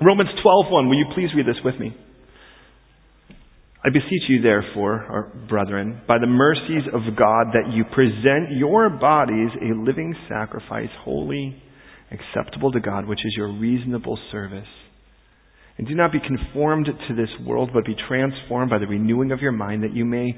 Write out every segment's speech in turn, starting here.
Romans 12:1, will you please read this with me? I beseech you, therefore, our brethren, by the mercies of God, that you present your bodies a living sacrifice, holy, acceptable to God, which is your reasonable service. And do not be conformed to this world, but be transformed by the renewing of your mind, that you may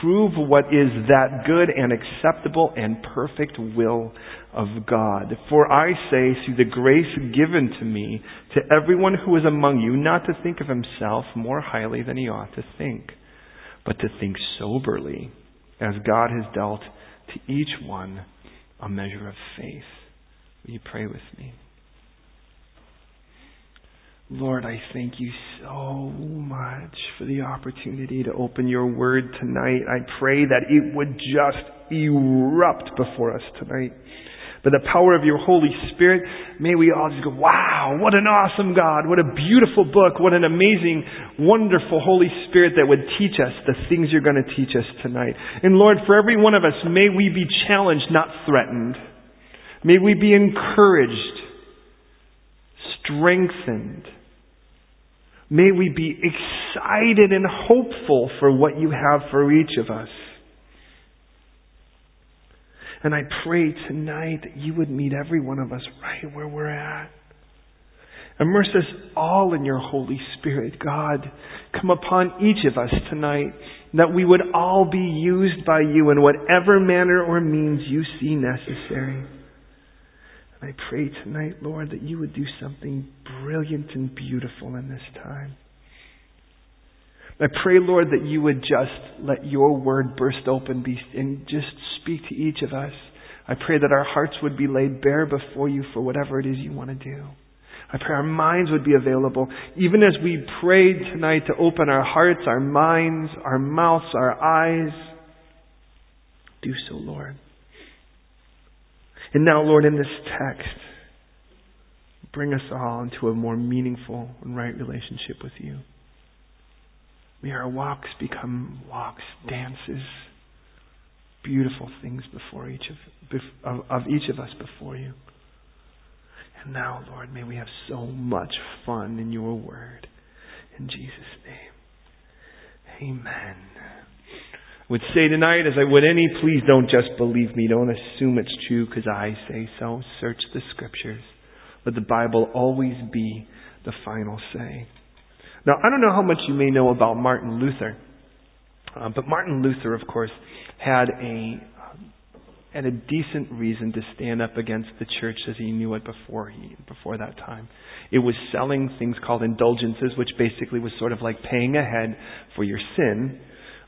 prove what is that good and acceptable and perfect will of God. For I say, through the grace given to me, to everyone who is among you, not to think of himself more highly than he ought to think, but to think soberly, as God has dealt to each one a measure of faith. Will you pray with me? Lord, I thank you so much for the opportunity to open your word tonight. I pray that it would just erupt before us tonight. By the power of your Holy Spirit, may we all just go, wow, what an awesome God. What a beautiful book. What an amazing, wonderful Holy Spirit that would teach us the things you're going to teach us tonight. And Lord, for every one of us, may we be challenged, not threatened. May we be encouraged, strengthened, May we be excited and hopeful for what you have for each of us. And I pray tonight that you would meet every one of us right where we're at. Immerse us all in your Holy Spirit, God. Come upon each of us tonight that we would all be used by you in whatever manner or means you see necessary. And I pray tonight, Lord, that you would do something brilliant and beautiful in this time. I pray, Lord, that you would just let your word burst open and just speak to each of us. I pray that our hearts would be laid bare before you for whatever it is you want to do. I pray our minds would be available. Even as we prayed tonight to open our hearts, our minds, our mouths, our eyes, do so, Lord. And now, Lord, in this text, bring us all into a more meaningful and right relationship with you. May our walks become walks, dances, beautiful things before each of, of, of each of us before you. And now, Lord, may we have so much fun in your word. In Jesus' name. Amen would say tonight, as I would any, please don't just believe me. Don't assume it's true because I say so. Search the scriptures. Let the Bible always be the final say. Now, I don't know how much you may know about Martin Luther, uh, but Martin Luther, of course, had a had a decent reason to stand up against the church as he knew it before he before that time. It was selling things called indulgences, which basically was sort of like paying ahead for your sin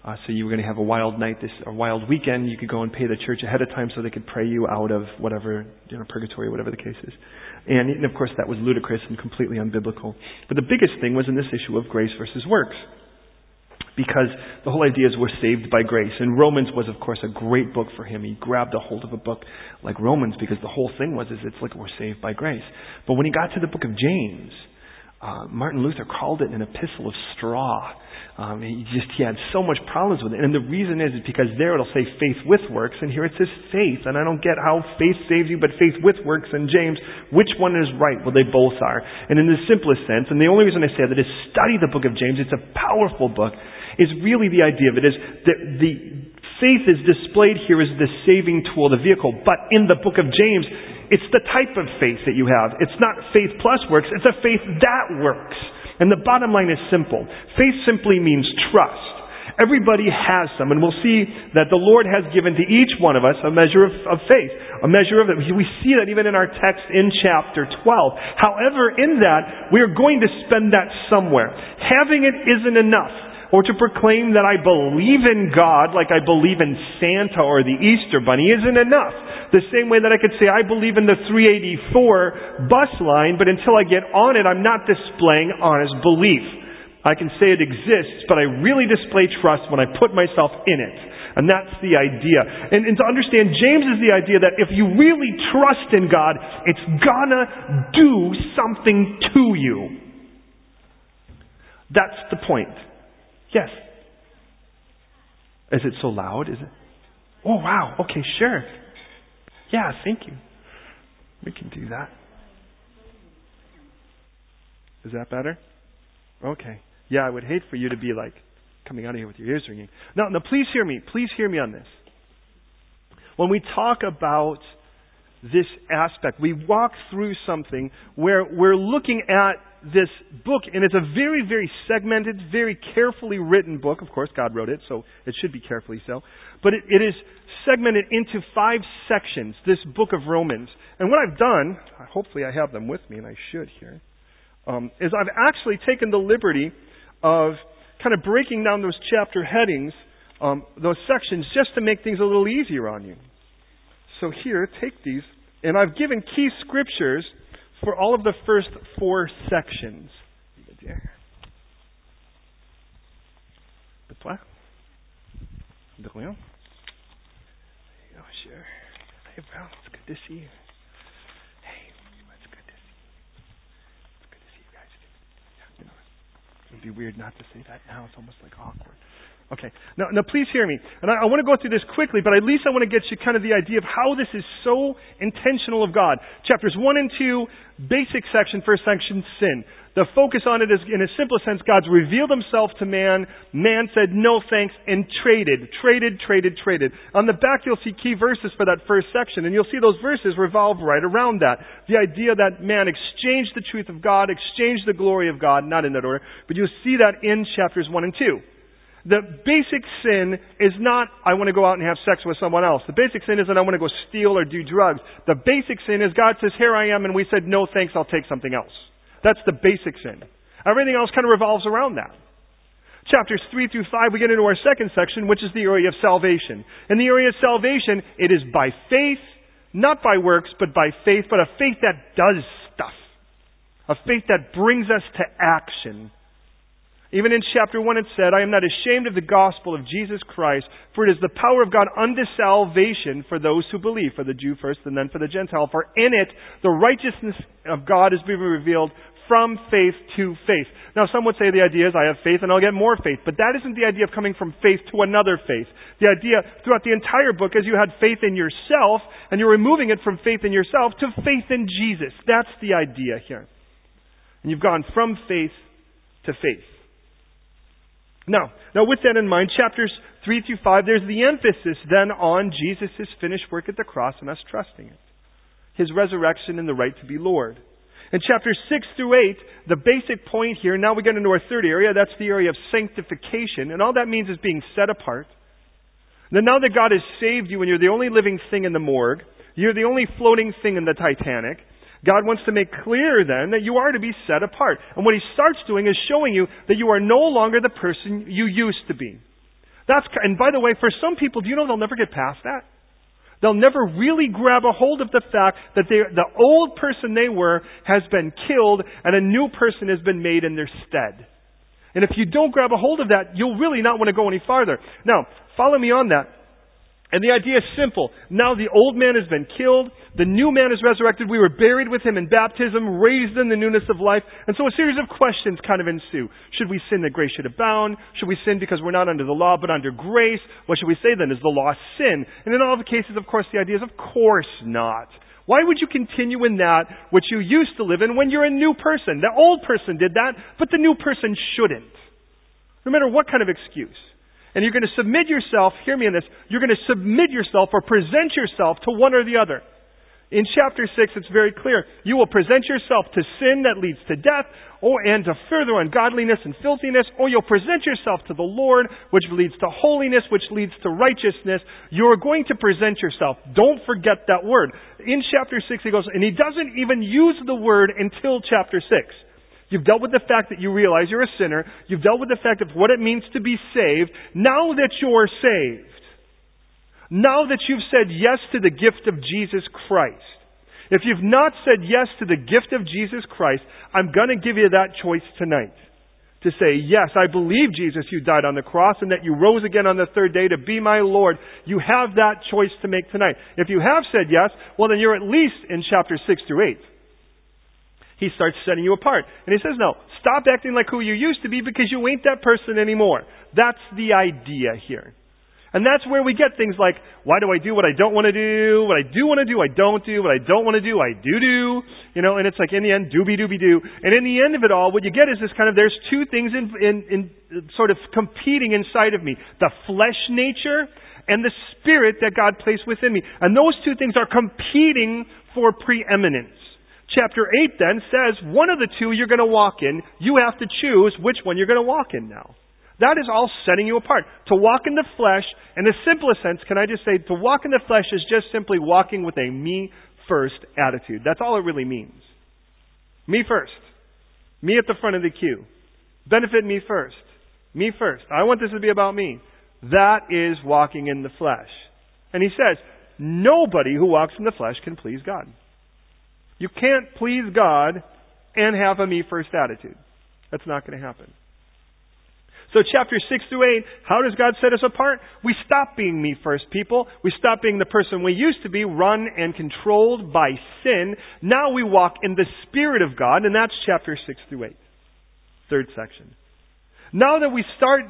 uh, so you were going to have a wild night, this a wild weekend. You could go and pay the church ahead of time so they could pray you out of whatever you know purgatory, whatever the case is. And, and of course, that was ludicrous and completely unbiblical. But the biggest thing was in this issue of grace versus works, because the whole idea is we're saved by grace. And Romans was, of course, a great book for him. He grabbed a hold of a book like Romans because the whole thing was is it's like we're saved by grace. But when he got to the book of James, uh, Martin Luther called it an epistle of straw um, he just he had so much problems with it, and the reason is, is because there it'll say faith with works, and here it says faith, and I don't get how faith saves you, but faith with works. And James, which one is right? Well, they both are. And in the simplest sense, and the only reason I say that is study the book of James. It's a powerful book. Is really the idea of it is that the faith is displayed here as the saving tool, the vehicle, but in the book of James, it's the type of faith that you have. It's not faith plus works; it's a faith that works. And the bottom line is simple. Faith simply means trust. Everybody has some, and we'll see that the Lord has given to each one of us a measure of, of faith, a measure of it. We see that even in our text in chapter 12. However, in that, we are going to spend that somewhere. Having it isn't enough or to proclaim that I believe in God like I believe in Santa or the Easter Bunny isn't enough. The same way that I could say, I believe in the 384 bus line, but until I get on it, I'm not displaying honest belief. I can say it exists, but I really display trust when I put myself in it. And that's the idea. And, and, to understand, James is the idea that if you really trust in God, it's gonna do something to you. That's the point. Yes. Is it so loud? Is it? Oh, wow. Okay, sure. Yeah, thank you. We can do that. Is that better? Okay. Yeah, I would hate for you to be like coming out of here with your ears ringing. Now, now please hear me. Please hear me on this. When we talk about this aspect, we walk through something where we're looking at this book, and it's a very, very segmented, very carefully written book. Of course, God wrote it, so it should be carefully so. But it, it is segmented into five sections, this book of Romans. And what I've done, hopefully I have them with me, and I should here, um, is I've actually taken the liberty of kind of breaking down those chapter headings, um, those sections, just to make things a little easier on you. So here, take these, and I've given key scriptures for all of the first four sections. Oh, sure. Hey, Brown, it's good to see you. Hey, it's good to see you. It's good to see you guys. It would be weird not to say that now. It's almost like awkward. Okay. Now, now please hear me. And I, I want to go through this quickly, but at least I want to get you kind of the idea of how this is so intentional of God. Chapters 1 and 2, basic section, first section, sin. The focus on it is, in a simple sense, God's revealed himself to man. Man said no thanks and traded, traded, traded, traded. On the back, you'll see key verses for that first section, and you'll see those verses revolve right around that. The idea that man exchanged the truth of God, exchanged the glory of God, not in that order, but you'll see that in chapters 1 and 2. The basic sin is not, I want to go out and have sex with someone else. The basic sin isn't, I want to go steal or do drugs. The basic sin is God says, here I am, and we said, no thanks, I'll take something else. That's the basic sin. Everything else kind of revolves around that. Chapters 3 through 5, we get into our second section, which is the area of salvation. In the area of salvation, it is by faith, not by works, but by faith, but a faith that does stuff. A faith that brings us to action even in chapter 1 it said, I am not ashamed of the gospel of Jesus Christ, for it is the power of God unto salvation for those who believe, for the Jew first and then for the Gentile. For in it the righteousness of God is being revealed from faith to faith. Now some would say the idea is I have faith and I'll get more faith, but that isn't the idea of coming from faith to another faith. The idea throughout the entire book is you had faith in yourself and you're removing it from faith in yourself to faith in Jesus. That's the idea here. And you've gone from faith to faith. Now, now with that in mind, chapters 3 through 5, there's the emphasis then on Jesus' finished work at the cross and us trusting it. His resurrection and the right to be Lord. In chapters 6 through 8, the basic point here, now we get into our third area, that's the area of sanctification, and all that means is being set apart. Then now that God has saved you and you're the only living thing in the morgue, you're the only floating thing in the Titanic, God wants to make clear then that you are to be set apart. And what he starts doing is showing you that you are no longer the person you used to be. That's, and by the way, for some people, do you know they'll never get past that? They'll never really grab a hold of the fact that the old person they were has been killed and a new person has been made in their stead. And if you don't grab a hold of that, you'll really not want to go any farther. Now, follow me on that. And the idea is simple. Now the old man has been killed. The new man is resurrected. We were buried with him in baptism, raised in the newness of life. And so a series of questions kind of ensue. Should we sin that grace should abound? Should we sin because we're not under the law but under grace? What should we say then? Is the law sin? And in all the cases, of course, the idea is of course not. Why would you continue in that which you used to live in when you're a new person? The old person did that, but the new person shouldn't. No matter what kind of excuse. And you're going to submit yourself, hear me in this, you're going to submit yourself or present yourself to one or the other. In chapter 6, it's very clear. You will present yourself to sin that leads to death, or, and to further ungodliness and filthiness, or you'll present yourself to the Lord, which leads to holiness, which leads to righteousness. You're going to present yourself. Don't forget that word. In chapter 6, he goes, and he doesn't even use the word until chapter 6. You've dealt with the fact that you realize you're a sinner. You've dealt with the fact of what it means to be saved. Now that you're saved, now that you've said yes to the gift of Jesus Christ, if you've not said yes to the gift of Jesus Christ, I'm going to give you that choice tonight. To say, yes, I believe, Jesus, you died on the cross and that you rose again on the third day to be my Lord. You have that choice to make tonight. If you have said yes, well then you're at least in chapter 6 through 8 he starts setting you apart. And he says, no, stop acting like who you used to be because you ain't that person anymore. That's the idea here. And that's where we get things like, why do I do what I don't want to do? What I do want to do, I don't do. What I don't want to do, I do do. You know, and it's like in the end, dooby dooby doo. And in the end of it all, what you get is this kind of, there's two things in, in, in sort of competing inside of me. The flesh nature and the spirit that God placed within me. And those two things are competing for preeminence. Chapter 8 then says, one of the two you're going to walk in. You have to choose which one you're going to walk in now. That is all setting you apart. To walk in the flesh, in the simplest sense, can I just say, to walk in the flesh is just simply walking with a me first attitude. That's all it really means. Me first. Me at the front of the queue. Benefit me first. Me first. I want this to be about me. That is walking in the flesh. And he says, nobody who walks in the flesh can please God. You can't please God and have a me first attitude. That's not going to happen. So chapter 6 through 8, how does God set us apart? We stop being me first people. We stop being the person we used to be, run and controlled by sin. Now we walk in the Spirit of God, and that's chapter 6 through 8. Third section. Now that we start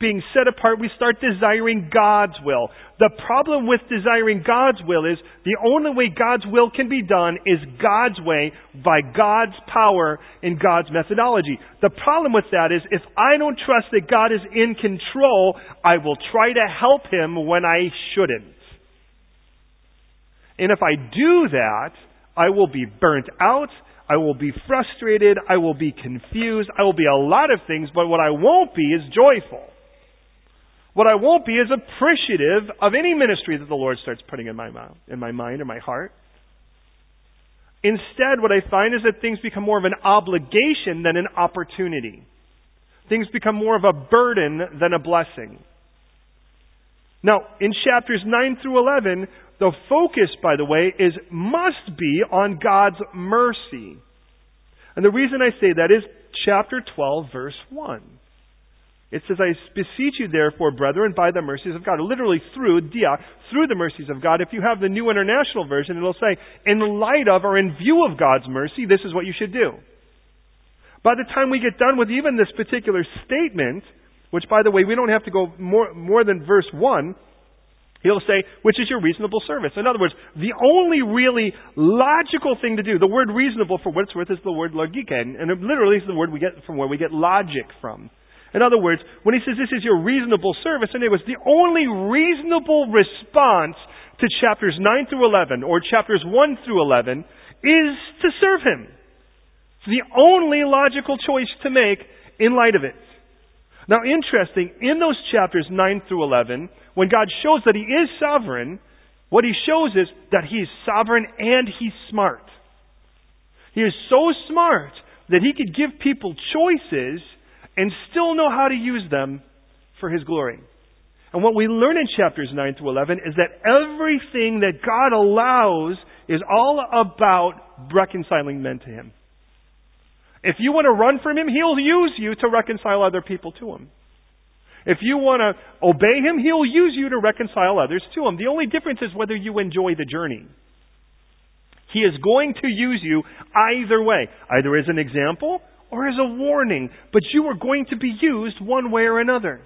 being set apart, we start desiring God's will. The problem with desiring God's will is the only way God's will can be done is God's way by God's power and God's methodology. The problem with that is if I don't trust that God is in control, I will try to help Him when I shouldn't. And if I do that, I will be burnt out. I will be frustrated. I will be confused. I will be a lot of things, but what I won't be is joyful. What I won't be is appreciative of any ministry that the Lord starts putting in my mouth, in my mind or my heart. Instead, what I find is that things become more of an obligation than an opportunity. Things become more of a burden than a blessing. Now, in chapters 9 through 11, the focus, by the way, is must be on God's mercy. And the reason I say that is chapter 12, verse 1. It says, I beseech you therefore, brethren, by the mercies of God. Literally through, dia, through the mercies of God. If you have the New International Version, it'll say, in light of or in view of God's mercy, this is what you should do. By the time we get done with even this particular statement, which by the way, we don't have to go more, more than verse 1, He'll say, which is your reasonable service. In other words, the only really logical thing to do, the word reasonable for what it's worth is the word logika, and it literally is the word we get from where we get logic from. In other words, when he says this is your reasonable service, and it was the only reasonable response to chapters 9 through 11, or chapters 1 through 11, is to serve him. It's the only logical choice to make in light of it. Now, interesting, in those chapters 9 through 11, when God shows that He is sovereign, what He shows is that He is sovereign and He's smart. He is so smart that He could give people choices and still know how to use them for His glory. And what we learn in chapters 9 through 11 is that everything that God allows is all about reconciling men to Him. If you want to run from Him, He'll use you to reconcile other people to Him. If you want to obey Him, He'll use you to reconcile others to Him. The only difference is whether you enjoy the journey. He is going to use you either way, either as an example or as a warning, but you are going to be used one way or another.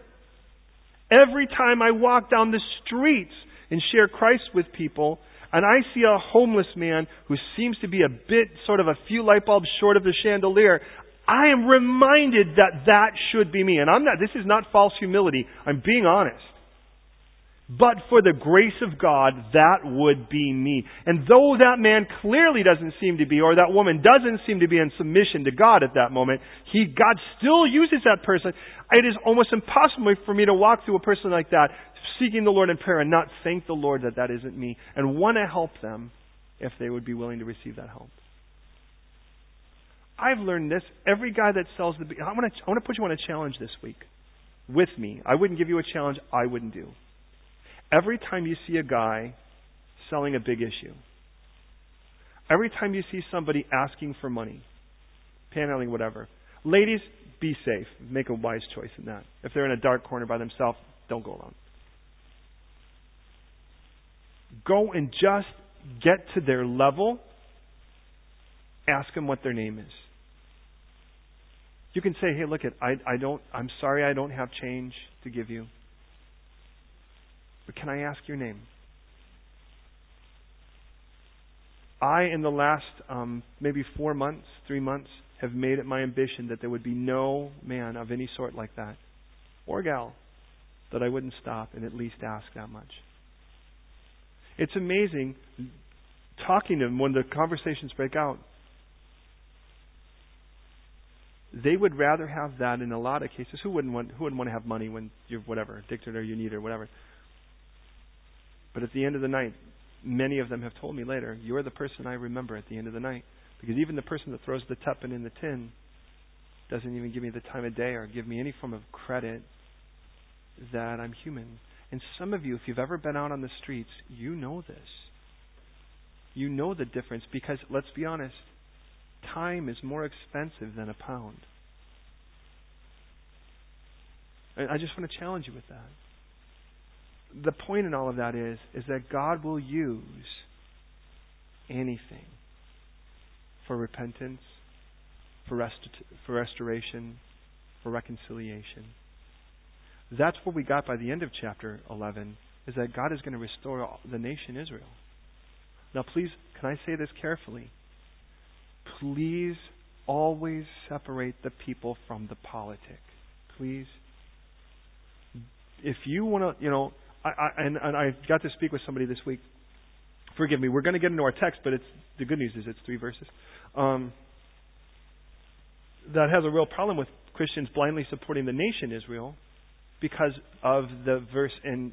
Every time I walk down the streets and share Christ with people, and I see a homeless man who seems to be a bit, sort of a few light bulbs short of the chandelier, I am reminded that that should be me. And I'm not, this is not false humility. I'm being honest. But for the grace of God, that would be me. And though that man clearly doesn't seem to be, or that woman doesn't seem to be in submission to God at that moment, he, God still uses that person. It is almost impossible for me to walk through a person like that, seeking the Lord in prayer and not thank the Lord that that isn't me, and want to help them if they would be willing to receive that help. I've learned this. Every guy that sells the, I want to, I want to put you on a challenge this week with me. I wouldn't give you a challenge I wouldn't do every time you see a guy selling a big issue, every time you see somebody asking for money, panhandling, whatever, ladies, be safe. Make a wise choice in that. If they're in a dark corner by themselves, don't go alone. Go and just get to their level. Ask them what their name is. You can say, "Hey, look, it. I, I don't. I'm sorry, I don't have change to give you. But can I ask your name? I, in the last um, maybe four months, three months, have made it my ambition that there would be no man of any sort like that, or gal, that I wouldn't stop and at least ask that much. It's amazing talking to them when the conversations break out. They would rather have that in a lot of cases. Who wouldn't want who wouldn't want to have money when you're whatever, addicted or you need or whatever. But at the end of the night, many of them have told me later, you're the person I remember at the end of the night. Because even the person that throws the tuppence in the tin doesn't even give me the time of day or give me any form of credit that I'm human. And some of you, if you've ever been out on the streets, you know this. You know the difference because, let's be honest, time is more expensive than a pound. I just want to challenge you with that the point in all of that is is that God will use anything for repentance, for, for restoration, for reconciliation. That's what we got by the end of chapter 11 is that God is going to restore the nation Israel. Now please, can I say this carefully? Please always separate the people from the politic. Please. If you want to, you know, I, I, and, and I got to speak with somebody this week. Forgive me. We're going to get into our text, but it's the good news is it's three verses. Um, that has a real problem with Christians blindly supporting the nation Israel because of the verse in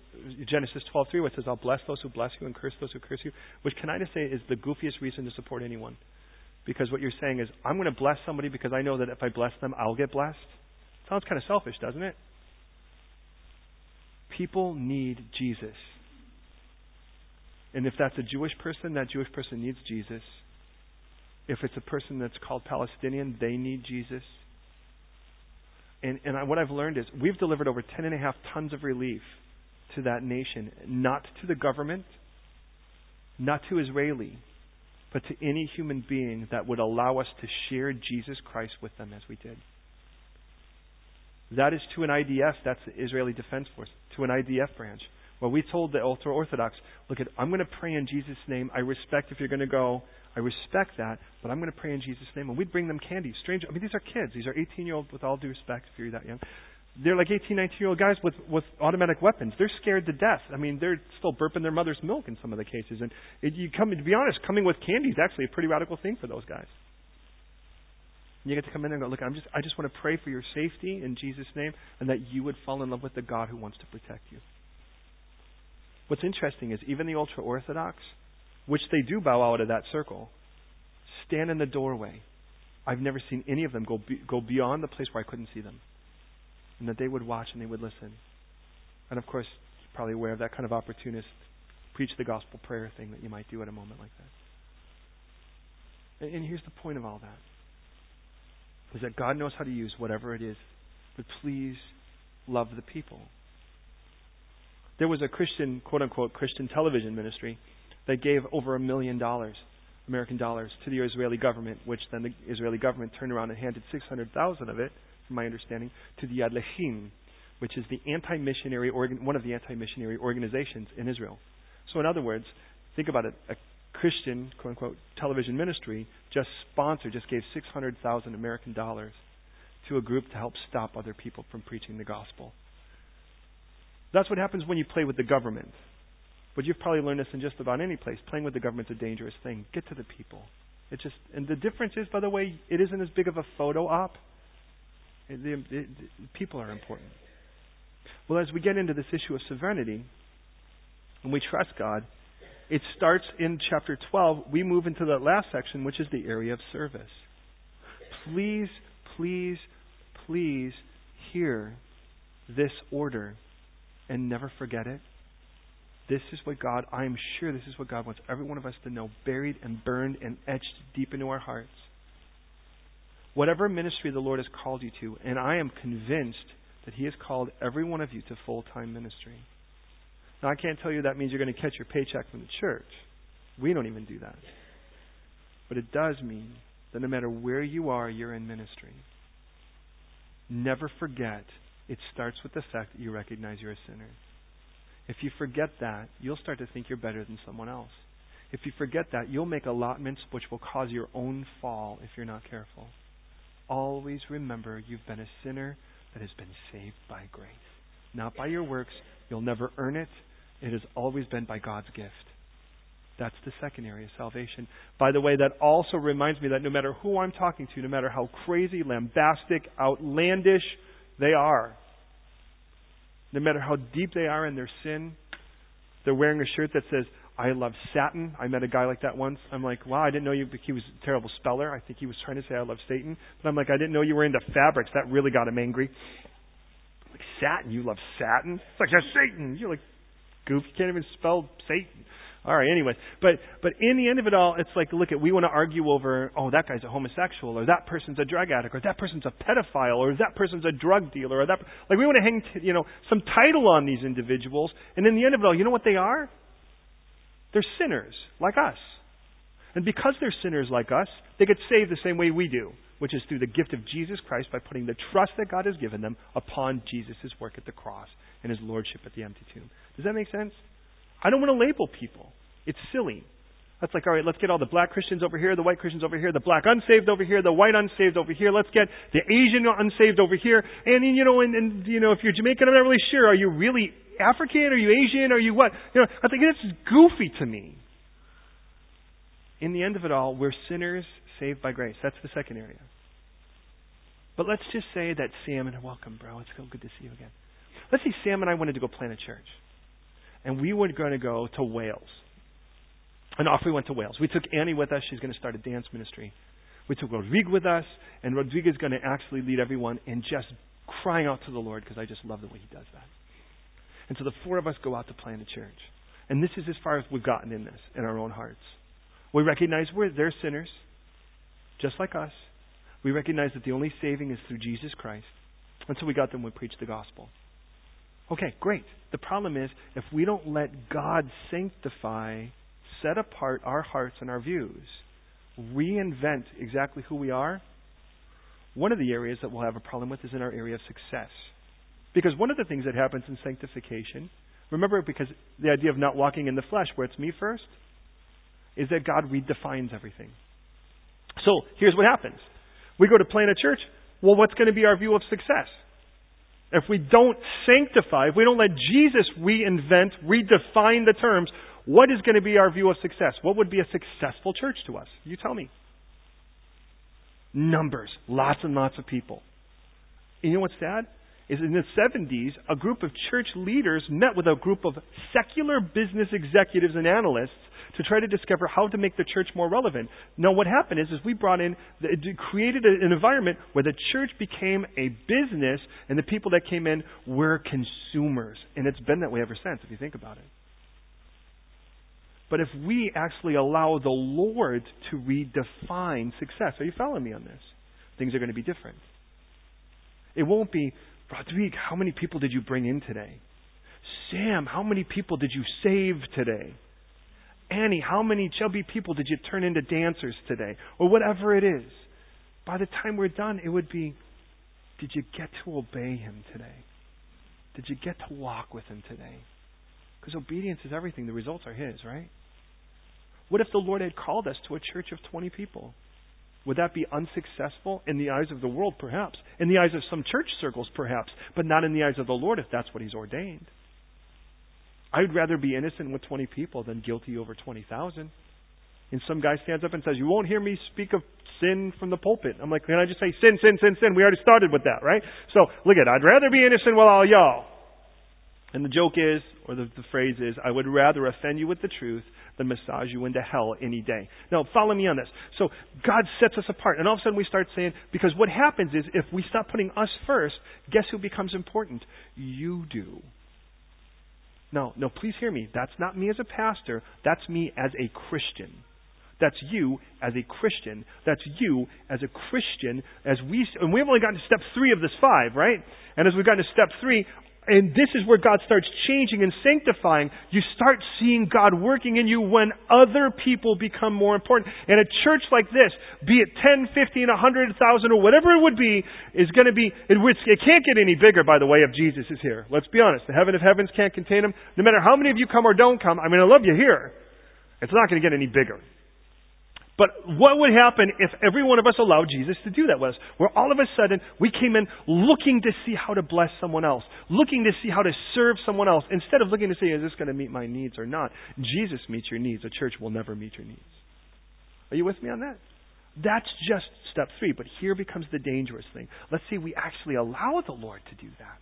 Genesis 12:3 where it says, "I'll bless those who bless you and curse those who curse you," which can I just say is the goofiest reason to support anyone. Because what you're saying is, I'm going to bless somebody because I know that if I bless them, I'll get blessed. Sounds kind of selfish, doesn't it? People need Jesus. And if that's a Jewish person, that Jewish person needs Jesus. If it's a person that's called Palestinian, they need Jesus. And, and I, what I've learned is we've delivered over 10.5 tons of relief to that nation, not to the government, not to Israeli, but to any human being that would allow us to share Jesus Christ with them as we did. That is to an IDF, that's the Israeli Defense Force, to an IDF branch. Well, we told the ultra Orthodox, look, at, I'm going to pray in Jesus' name. I respect if you're going to go. I respect that, but I'm going to pray in Jesus' name. And we'd bring them candy. Strange. I mean, these are kids. These are 18 year olds, with all due respect, if you're that young. They're like 18, 19 year old guys with, with automatic weapons. They're scared to death. I mean, they're still burping their mother's milk in some of the cases. And it, you come, to be honest, coming with candy is actually a pretty radical thing for those guys. You get to come in and go, look, I'm just, I just want to pray for your safety in Jesus' name and that you would fall in love with the God who wants to protect you. What's interesting is even the ultra Orthodox, which they do bow out of that circle, stand in the doorway. I've never seen any of them go, be, go beyond the place where I couldn't see them. And that they would watch and they would listen. And of course, you're probably aware of that kind of opportunist preach the gospel prayer thing that you might do at a moment like that. And, and here's the point of all that is that God knows how to use whatever it is. But please love the people. There was a Christian, quote unquote, Christian television ministry that gave over a million dollars, American dollars, to the Israeli government, which then the Israeli government turned around and handed 600,000 of it, from my understanding, to the Yad L'Achim, which is the anti-missionary organ, one of the anti-missionary organizations in Israel. So, in other words, think about it: a Christian, quote unquote, television ministry just sponsored, just gave 600,000 American dollars to a group to help stop other people from preaching the gospel. That's what happens when you play with the government. But you've probably learned this in just about any place. Playing with the government's a dangerous thing. Get to the people. It just and the difference is, by the way, it isn't as big of a photo op. It, it, it, people are important. Well, as we get into this issue of sovereignty, and we trust God, it starts in chapter 12. We move into the last section, which is the area of service. Please, please, please hear this order and never forget it. This is what God, I am sure this is what God wants every one of us to know, buried and burned and etched deep into our hearts. Whatever ministry the Lord has called you to, and I am convinced that He has called every one of you to full time ministry. Now, I can't tell you that means you're going to catch your paycheck from the church. We don't even do that. But it does mean that no matter where you are, you're in ministry. Never forget, it starts with the fact that you recognize you're a sinner. If you forget that, you'll start to think you're better than someone else. If you forget that, you'll make allotments which will cause your own fall if you're not careful. Always remember you've been a sinner that has been saved by grace. Not by your works. You'll never earn it. It has always been by God's gift. That's the second area, of salvation. By the way, that also reminds me that no matter who I'm talking to, no matter how crazy, lambastic, outlandish they are, no matter how deep they are in their sin, they're wearing a shirt that says, I love satin. I met a guy like that once. I'm like, wow, I didn't know you. He was a terrible speller. I think he was trying to say I love Satan. But I'm like, I didn't know you were into fabrics. That really got him angry. I'm like satin, you love satin? It's like that's Satan. You're like, goof. You can't even spell Satan. All right, anyway. But but in the end of it all, it's like, look at we want to argue over, oh, that guy's a homosexual, or that person's a drug addict, or that person's a pedophile, or that person's a drug dealer, or that like we want to hang, t- you know, some title on these individuals, and in the end of it all, you know what they are? They're sinners like us. And because they're sinners like us, they get saved the same way we do, which is through the gift of Jesus Christ by putting the trust that God has given them upon Jesus' work at the cross and his lordship at the empty tomb. Does that make sense? I don't want to label people. It's silly. That's like, all right, let's get all the black Christians over here, the white Christians over here, the black unsaved over here, the white unsaved over here. Let's get the Asian unsaved over here. And, you know, and, and you know, if you're Jamaican, I'm not really sure. Are you really African? Are you Asian? Are you what? You know, I think it's goofy to me. In the end of it all, we're sinners saved by grace. That's the second area. But let's just say that Sam and welcome, bro. It's so good to see you again. Let's say Sam and I wanted to go plant a church and we were going to go to Wales. And off we went to Wales. We took Annie with us. She's going to start a dance ministry. We took Rodrigo with us, and Rodrigo is going to actually lead everyone in just crying out to the Lord because I just love the way he does that. And so the four of us go out to plant a church. And this is as far as we've gotten in this, in our own hearts. We recognize we're they're sinners, just like us. We recognize that the only saving is through Jesus Christ. And so we got them, we preached the gospel. Okay, great. The problem is if we don't let God sanctify, set apart our hearts and our views, reinvent exactly who we are, one of the areas that we'll have a problem with is in our area of success. Because one of the things that happens in sanctification, remember, because the idea of not walking in the flesh, where it's me first, is that God redefines everything. So here's what happens we go to plant a church. Well, what's going to be our view of success? If we don't sanctify, if we don't let Jesus reinvent, redefine the terms, what is going to be our view of success? What would be a successful church to us? You tell me. Numbers. Lots and lots of people. And you know what's sad? Is in the 70s, a group of church leaders met with a group of secular business executives and analysts to try to discover how to make the church more relevant. Now, what happened is, is we brought in, created an environment where the church became a business, and the people that came in were consumers, and it's been that way ever since. If you think about it. But if we actually allow the Lord to redefine success, are you following me on this? Things are going to be different. It won't be, Rodrigo, how many people did you bring in today? Sam, how many people did you save today? Annie, how many chubby people did you turn into dancers today? Or whatever it is. By the time we're done, it would be Did you get to obey Him today? Did you get to walk with Him today? Because obedience is everything. The results are His, right? What if the Lord had called us to a church of 20 people? Would that be unsuccessful in the eyes of the world, perhaps? In the eyes of some church circles, perhaps, but not in the eyes of the Lord if that's what He's ordained. I would rather be innocent with 20 people than guilty over 20,000. And some guy stands up and says, You won't hear me speak of sin from the pulpit. I'm like, Can I just say sin, sin, sin, sin? We already started with that, right? So, look at it. I'd rather be innocent with all y'all. And the joke is, or the, the phrase is, I would rather offend you with the truth than massage you into hell any day. Now, follow me on this. So, God sets us apart. And all of a sudden we start saying, because what happens is, if we stop putting us first, guess who becomes important? You do. No, no, please hear me. That's not me as a pastor. That's me as a Christian. That's you as a Christian. That's you as a Christian. As we and we've only gotten to step three of this five, right? And as we've gotten to step three, and this is where God starts changing and sanctifying. You start seeing God working in you when other people become more important. And a church like this, be it 10, 15, 100,000, or whatever it would be, is going to be, it, it can't get any bigger, by the way, if Jesus is here. Let's be honest. The heaven of heavens can't contain him. No matter how many of you come or don't come, I mean, I love you here. It's not going to get any bigger. But what would happen if every one of us allowed Jesus to do that with us? Where all of a sudden we came in looking to see how to bless someone else, looking to see how to serve someone else, instead of looking to see, is this going to meet my needs or not? Jesus meets your needs. A church will never meet your needs. Are you with me on that? That's just step three. But here becomes the dangerous thing. Let's see, we actually allow the Lord to do that.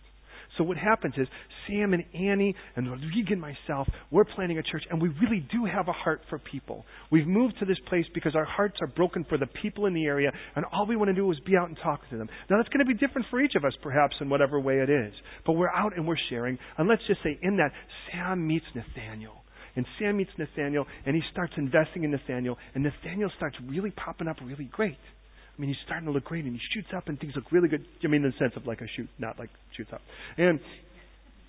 So what happens is Sam and Annie and Rodrigo and myself, we're planning a church and we really do have a heart for people. We've moved to this place because our hearts are broken for the people in the area and all we want to do is be out and talk to them. Now that's going to be different for each of us perhaps in whatever way it is. But we're out and we're sharing. And let's just say in that, Sam meets Nathaniel. And Sam meets Nathaniel and he starts investing in Nathaniel and Nathaniel starts really popping up really great. I mean, he's starting to look great, and he shoots up, and things look really good. I mean, in the sense of like a shoot, not like shoots up. And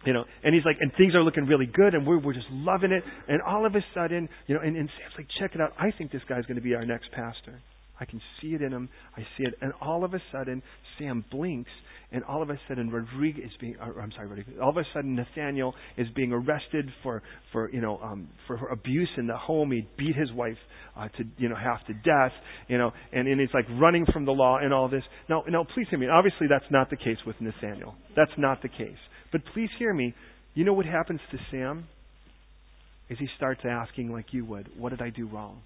you know, and he's like, and things are looking really good, and we're we're just loving it. And all of a sudden, you know, and, and Sam's like, check it out. I think this guy's going to be our next pastor. I can see it in him. I see it, and all of a sudden, Sam blinks, and all of a sudden Rodriguez is being, I'm sorry, Rodriguez, all of a sudden Nathaniel is being arrested for, for you know, um, for abuse in the home. He beat his wife uh, to, you know, half to death, you know, and, and he's like running from the law and all this. Now, now, please hear me. Obviously, that's not the case with Nathaniel. That's not the case. But please hear me. You know what happens to Sam? Is he starts asking like you would, what did I do wrong?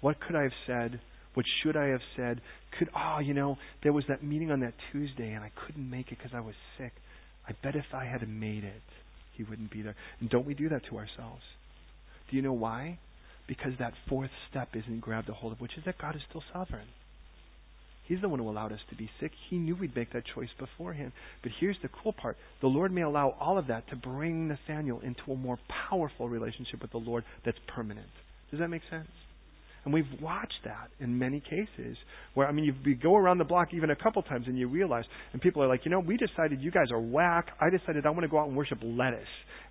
What could I have said? What should I have said? Could, oh, you know, there was that meeting on that Tuesday and I couldn't make it because I was sick. I bet if I had made it, he wouldn't be there. And don't we do that to ourselves? Do you know why? Because that fourth step isn't grabbed a hold of, which is that God is still sovereign. He's the one who allowed us to be sick. He knew we'd make that choice beforehand. But here's the cool part the Lord may allow all of that to bring Nathaniel into a more powerful relationship with the Lord that's permanent. Does that make sense? And we've watched that in many cases where, I mean, you, go around the block even a couple times and you realize, and people are like, you know, we decided you guys are whack. I decided I want to go out and worship lettuce.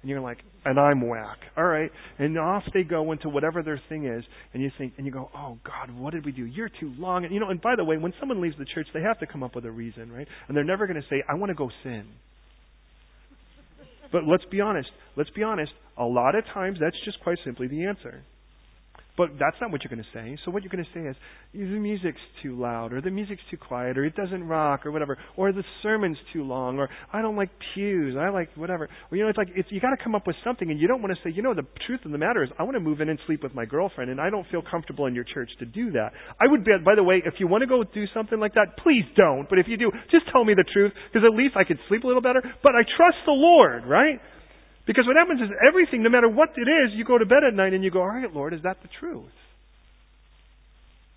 And you're like, and I'm whack. All right. And off they go into whatever their thing is. And you think, and you go, oh God, what did we do? You're too long. And you know, and by the way, when someone leaves the church, they have to come up with a reason, right? And they're never going to say, I want to go sin. But let's be honest. Let's be honest. A lot of times that's just quite simply the answer. But that's not what you're going to say. So what you're going to say is, the music's too loud, or the music's too quiet, or it doesn't rock, or whatever, or the sermon's too long, or I don't like pews, I like whatever. Or you know, it's like it's, you got to come up with something, and you don't want to say, you know, the truth of the matter is, I want to move in and sleep with my girlfriend, and I don't feel comfortable in your church to do that. I would be, by the way, if you want to go do something like that, please don't. But if you do, just tell me the truth, because at least I could sleep a little better. But I trust the Lord, right? Because what happens is everything, no matter what it is, you go to bed at night and you go, all right, Lord, is that the truth?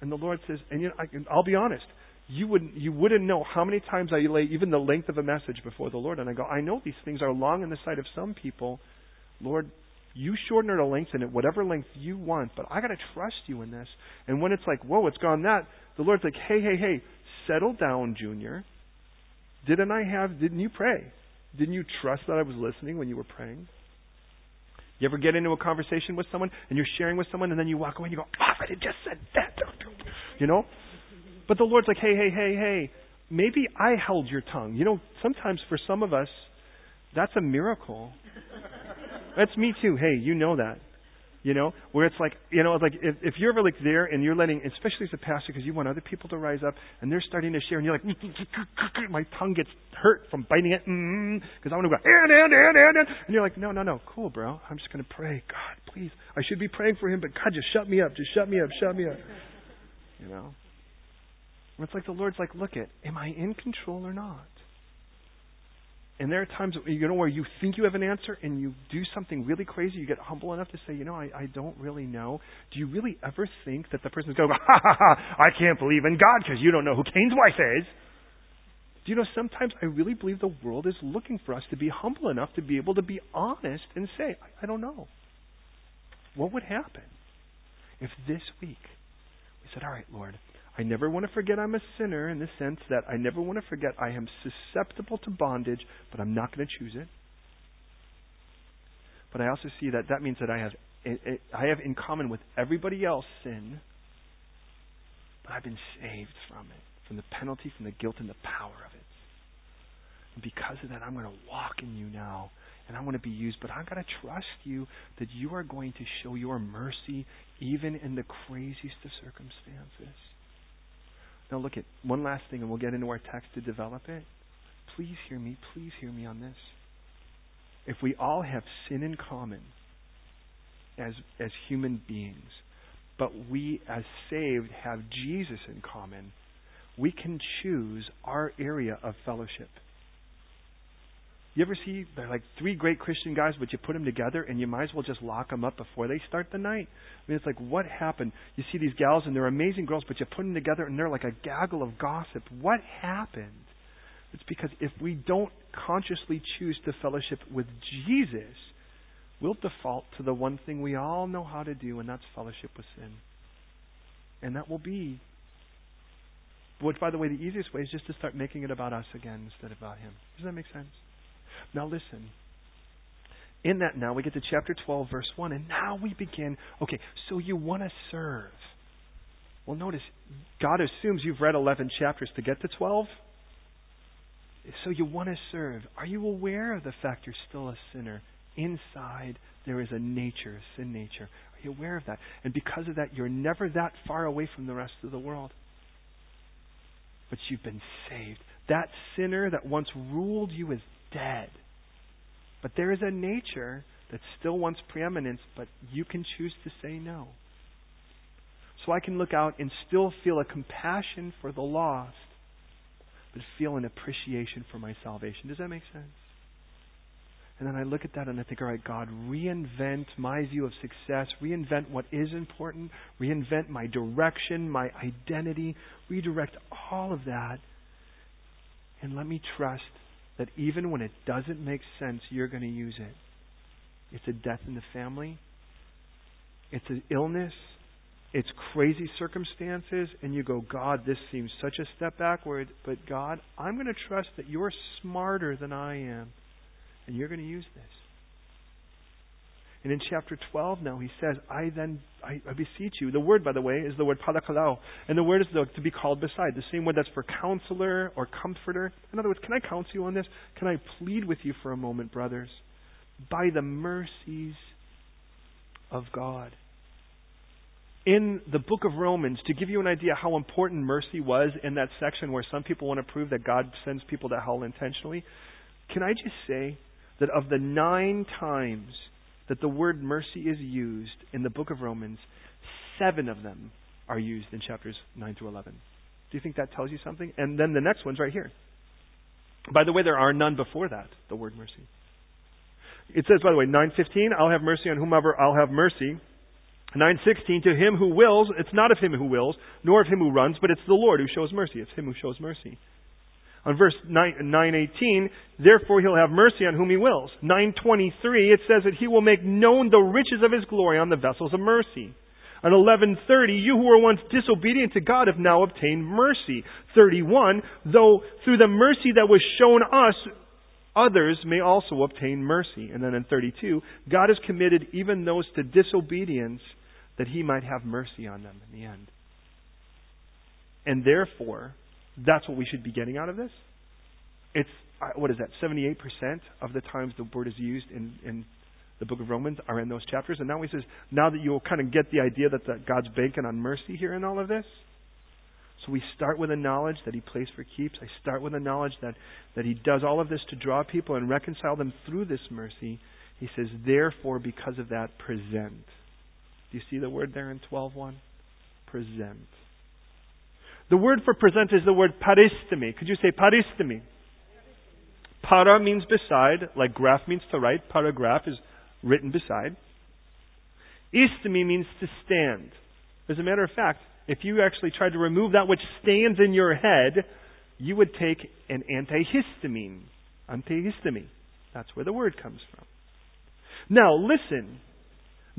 And the Lord says, and you know, I, I'll be honest, you wouldn't, you wouldn't know how many times I lay even the length of a message before the Lord, and I go, I know these things are long in the sight of some people. Lord, you shorten it or lengthen it, whatever length you want, but I got to trust you in this. And when it's like, whoa, it's gone that, the Lord's like, hey, hey, hey, settle down, Junior. Didn't I have, didn't you pray? Didn't you trust that I was listening when you were praying? You ever get into a conversation with someone and you're sharing with someone and then you walk away and you go, oh, I just said that. You know? But the Lord's like, hey, hey, hey, hey, maybe I held your tongue. You know, sometimes for some of us, that's a miracle. That's me too. Hey, you know that. You know, where it's like, you know, like if, if you're ever like there and you're letting, especially as a pastor, because you want other people to rise up and they're starting to share, and you're like, my tongue gets hurt from biting it, because mm, I want to go, and, and, and, and, and And you're like, no, no, no, cool, bro. I'm just going to pray. God, please, I should be praying for him, but God, just shut me up, just shut me up, shut me up. You know, it's like the Lord's like, look at, am I in control or not? And there are times you know where you think you have an answer and you do something really crazy. You get humble enough to say, you know, I, I don't really know. Do you really ever think that the person's going, ha ha ha, I can't believe in God because you don't know who Cain's wife is? Do you know sometimes I really believe the world is looking for us to be humble enough to be able to be honest and say, I, I don't know. What would happen if this week we said, all right, Lord, I never want to forget I'm a sinner in the sense that I never want to forget I am susceptible to bondage, but I'm not going to choose it. But I also see that that means that I have I have in common with everybody else sin, but I've been saved from it, from the penalty, from the guilt, and the power of it. And because of that, I'm going to walk in you now, and I want to be used. But I've got to trust you that you are going to show your mercy even in the craziest of circumstances. Now, look at one last thing, and we'll get into our text to develop it. Please hear me. Please hear me on this. If we all have sin in common as, as human beings, but we as saved have Jesus in common, we can choose our area of fellowship. You ever see they're like three great Christian guys, but you put them together and you might as well just lock them up before they start the night? I mean, it's like what happened? You see these gals and they're amazing girls, but you put them together and they're like a gaggle of gossip. What happened? It's because if we don't consciously choose to fellowship with Jesus, we'll default to the one thing we all know how to do, and that's fellowship with sin. And that will be, which, by the way, the easiest way is just to start making it about us again instead of about Him. Does that make sense? Now listen. In that now we get to chapter 12 verse 1 and now we begin okay so you want to serve. Well notice God assumes you've read 11 chapters to get to 12. So you want to serve. Are you aware of the fact you're still a sinner? Inside there is a nature, a sin nature. Are you aware of that? And because of that you're never that far away from the rest of the world. But you've been saved. That sinner that once ruled you is dead. But there is a nature that still wants preeminence, but you can choose to say no. So I can look out and still feel a compassion for the lost, but feel an appreciation for my salvation. Does that make sense? And then I look at that and I think, all right, God, reinvent my view of success, reinvent what is important, reinvent my direction, my identity, redirect all of that, and let me trust that even when it doesn't make sense, you're going to use it. It's a death in the family, it's an illness, it's crazy circumstances, and you go, God, this seems such a step backward, but God, I'm going to trust that you're smarter than I am, and you're going to use this. And in chapter 12 now, he says, I then, I, I beseech you. The word, by the way, is the word parakalao. And the word is the, to be called beside. The same word that's for counselor or comforter. In other words, can I counsel you on this? Can I plead with you for a moment, brothers? By the mercies of God. In the book of Romans, to give you an idea how important mercy was in that section where some people want to prove that God sends people to hell intentionally, can I just say that of the nine times that the word mercy is used in the book of Romans, seven of them are used in chapters 9 through 11. Do you think that tells you something? And then the next one's right here. By the way, there are none before that, the word mercy. It says, by the way, 9.15, I'll have mercy on whomever I'll have mercy. 9.16, to him who wills, it's not of him who wills, nor of him who runs, but it's the Lord who shows mercy. It's him who shows mercy. On verse 9, 918, therefore he'll have mercy on whom he wills. 923, it says that he will make known the riches of his glory on the vessels of mercy. On 1130, you who were once disobedient to God have now obtained mercy. 31, though through the mercy that was shown us, others may also obtain mercy. And then in 32, God has committed even those to disobedience that he might have mercy on them in the end. And therefore, that's what we should be getting out of this. It's uh, what is that? Seventy-eight percent of the times the word is used in, in the book of Romans are in those chapters. And now he says, now that you'll kind of get the idea that the, God's banking on mercy here in all of this. So we start with a knowledge that He plays for keeps. I start with a knowledge that, that He does all of this to draw people and reconcile them through this mercy. He says, therefore, because of that, present. Do you see the word there in 12.1? Present. The word for present is the word paristemi. Could you say paristemi? Para means beside, like graph means to write. Paragraph is written beside. Istemi means to stand. As a matter of fact, if you actually tried to remove that which stands in your head, you would take an antihistamine. Antihistamine. That's where the word comes from. Now, listen.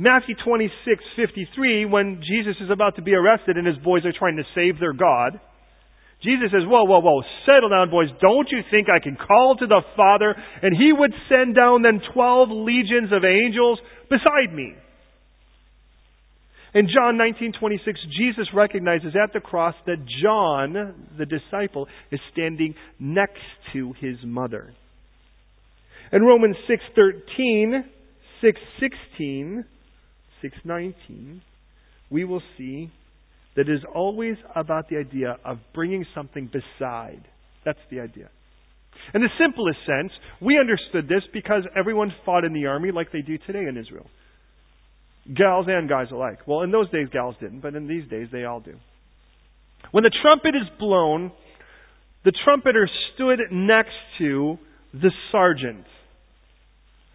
Matthew 26:53 when Jesus is about to be arrested and his boys are trying to save their God. Jesus says, Whoa, whoa, whoa, settle down, boys. Don't you think I can call to the Father and he would send down then 12 legions of angels beside me? In John 19:26, Jesus recognizes at the cross that John, the disciple, is standing next to his mother. In Romans 6:13, 6:16, 6:19, we will see that it is always about the idea of bringing something beside. That's the idea. In the simplest sense, we understood this because everyone fought in the army like they do today in Israel. Gals and guys alike. Well, in those days, gals didn't, but in these days, they all do. When the trumpet is blown, the trumpeter stood next to the sergeant.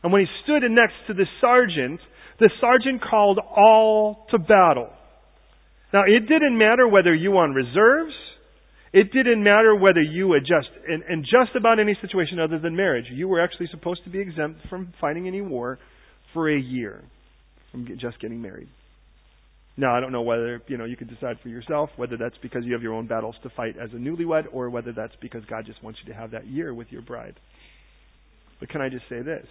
And when he stood next to the sergeant, the sergeant called all to battle. Now, it didn't matter whether you were on reserves, it didn't matter whether you had just, in, in just about any situation other than marriage, you were actually supposed to be exempt from fighting any war for a year from just getting married. Now, I don't know whether, you know, you can decide for yourself whether that's because you have your own battles to fight as a newlywed or whether that's because God just wants you to have that year with your bride. But can I just say this?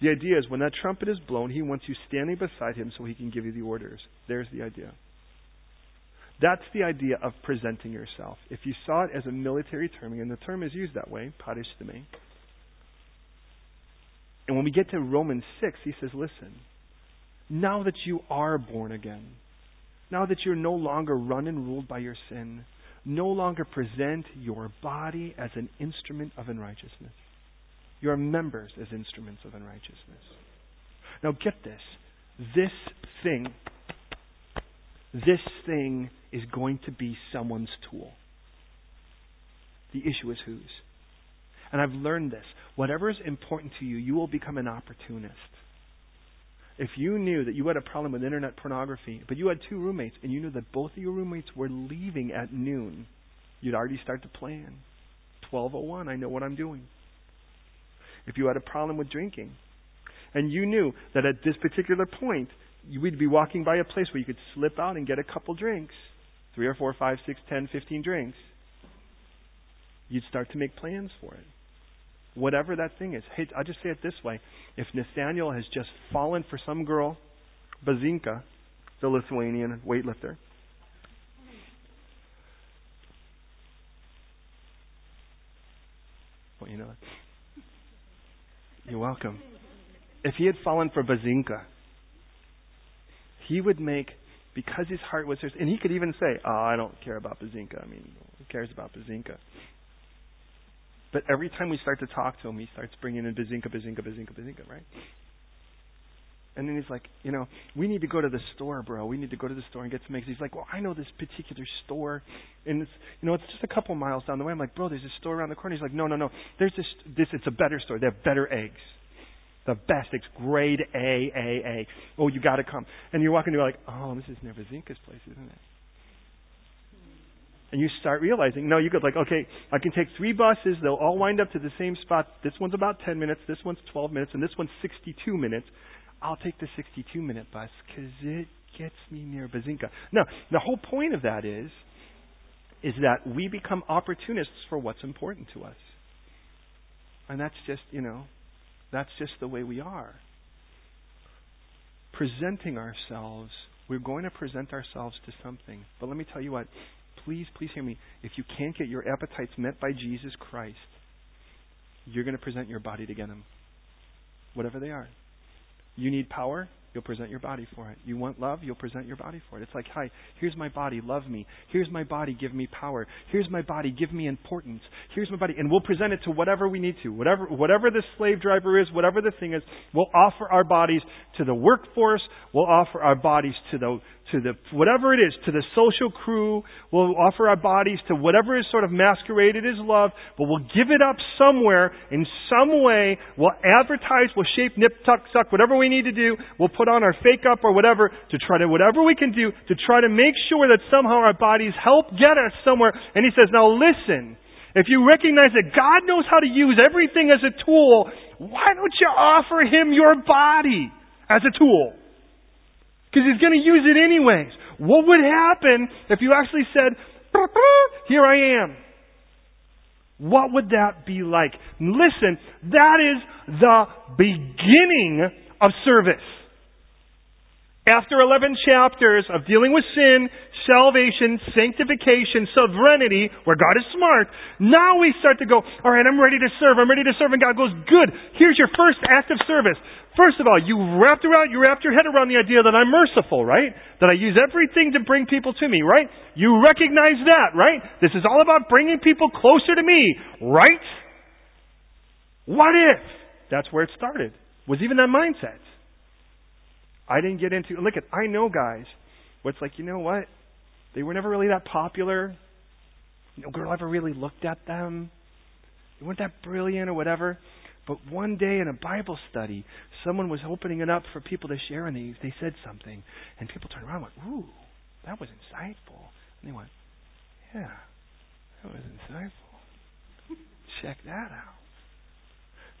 The idea is when that trumpet is blown, he wants you standing beside him so he can give you the orders. There's the idea. That's the idea of presenting yourself. If you saw it as a military term, and the term is used that way, paristemi. And when we get to Romans 6, he says, listen, now that you are born again, now that you're no longer run and ruled by your sin, no longer present your body as an instrument of unrighteousness. Your members as instruments of unrighteousness. Now get this. This thing, this thing is going to be someone's tool. The issue is whose. And I've learned this. Whatever is important to you, you will become an opportunist. If you knew that you had a problem with internet pornography, but you had two roommates, and you knew that both of your roommates were leaving at noon, you'd already start to plan. 1201, I know what I'm doing. If you had a problem with drinking, and you knew that at this particular point, you would be walking by a place where you could slip out and get a couple drinks, three or four, five, six, ten, fifteen drinks, you'd start to make plans for it. Whatever that thing is. Hey, I'll just say it this way. If Nathaniel has just fallen for some girl, Bazinka, the Lithuanian weightlifter, well, you know, you're welcome. If he had fallen for Bazinka, he would make because his heart was there, and he could even say, "Oh, I don't care about Bazinka. I mean, who cares about Bazinka?" But every time we start to talk to him, he starts bringing in Bazinka, Bazinka, Bazinka, Bazinka, right? And then he's like, you know, we need to go to the store, bro. We need to go to the store and get some eggs. He's like, well, I know this particular store, and it's, you know, it's just a couple miles down the way. I'm like, bro, there's a store around the corner. He's like, no, no, no. There's this, this. It's a better store. They have better eggs the best. It's grade A, A, A. Oh, you got to come. And you're walking, you're like, oh, this is Nevezinka's place, isn't it? And you start realizing, no, you could like, okay, I can take three buses. They'll all wind up to the same spot. This one's about 10 minutes. This one's 12 minutes. And this one's 62 minutes. I'll take the 62 minute bus because it gets me near Bazinka. Now, the whole point of that is, is that we become opportunists for what's important to us. And that's just, you know, that's just the way we are. Presenting ourselves, we're going to present ourselves to something. But let me tell you what, please, please hear me. If you can't get your appetites met by Jesus Christ, you're going to present your body to get Him. Whatever they are. You need power? You'll present your body for it. You want love? You'll present your body for it. It's like, hi, here's my body, love me. Here's my body, give me power. Here's my body, give me importance. Here's my body, and we'll present it to whatever we need to. Whatever, whatever the slave driver is, whatever the thing is, we'll offer our bodies to the workforce. We'll offer our bodies to the to the whatever it is, to the social crew. We'll offer our bodies to whatever is sort of masqueraded as love, but we'll give it up somewhere in some way. We'll advertise, we'll shape, nip, tuck, suck, whatever we need to do. We'll put on our fake up or whatever to try to whatever we can do to try to make sure that somehow our bodies help get us somewhere. And he says, now listen. If you recognize that God knows how to use everything as a tool, why don't you offer Him your body as a tool? Because he's going to use it anyways. What would happen if you actually said, here I am? What would that be like? Listen, that is the beginning of service. After 11 chapters of dealing with sin, salvation, sanctification, sovereignty, where God is smart, now we start to go, all right, I'm ready to serve. I'm ready to serve. And God goes, good. Here's your first act of service. First of all, you wrapped around, you wrapped your head around the idea that I'm merciful, right? That I use everything to bring people to me, right? You recognize that, right? This is all about bringing people closer to me, right? What if? That's where it started. Was even that mindset. I didn't get into, look at, I know guys where it's like, you know what? They were never really that popular. No girl ever really looked at them. They weren't that brilliant or whatever. But one day in a Bible study, someone was opening it up for people to share, and they, they said something. And people turned around and went, Ooh, that was insightful. And they went, Yeah, that was insightful. Check that out.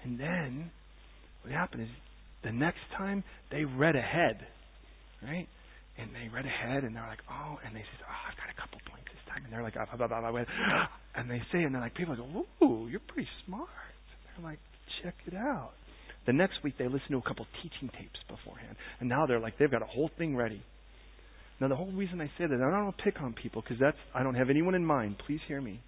And then what happened is the next time they read ahead, right? And they read ahead and they're like, oh, and they say, oh, I've got a couple points this time. And they're like, blah, blah, blah, blah, and they say, and they're like, people go, ooh, you're pretty smart. They're like, check it out. The next week they listen to a couple teaching tapes beforehand. And now they're like, they've got a whole thing ready. Now the whole reason I say that, I don't pick on people because that's, I don't have anyone in mind. Please hear me.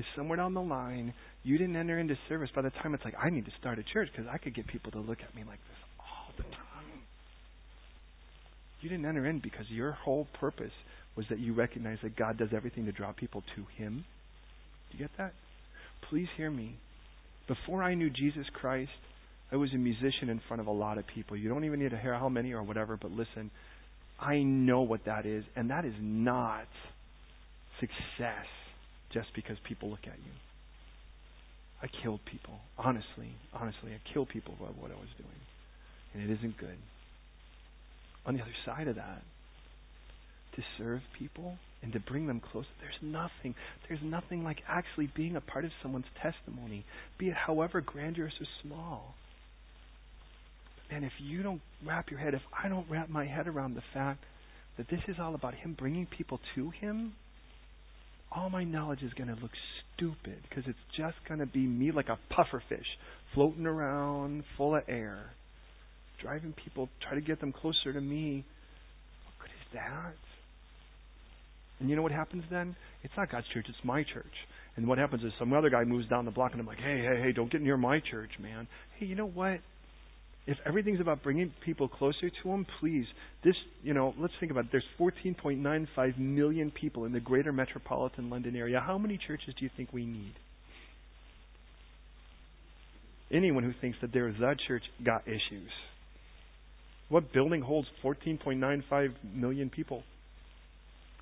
Is somewhere down the line, you didn't enter into service by the time it's like, I need to start a church because I could get people to look at me like this all the time. You didn't enter in because your whole purpose was that you recognize that God does everything to draw people to Him. Do you get that? Please hear me. Before I knew Jesus Christ, I was a musician in front of a lot of people. You don't even need to hear how many or whatever, but listen, I know what that is, and that is not success just because people look at you. I killed people. Honestly, honestly, I killed people by what I was doing and it isn't good. On the other side of that, to serve people and to bring them close, there's nothing, there's nothing like actually being a part of someone's testimony, be it however grandiose or small. And if you don't wrap your head, if I don't wrap my head around the fact that this is all about Him bringing people to Him, all my knowledge is going to look stupid because it's just going to be me like a puffer fish floating around full of air driving people, try to get them closer to me. What good is that? And you know what happens then? It's not God's church, it's my church. And what happens is some other guy moves down the block and I'm like, hey, hey, hey, don't get near my church, man. Hey, you know what? If everything's about bringing people closer to Him, please, this, you know, let's think about it. There's 14.95 million people in the greater metropolitan London area. How many churches do you think we need? Anyone who thinks that there is that church got issues. What building holds 14.95 million people?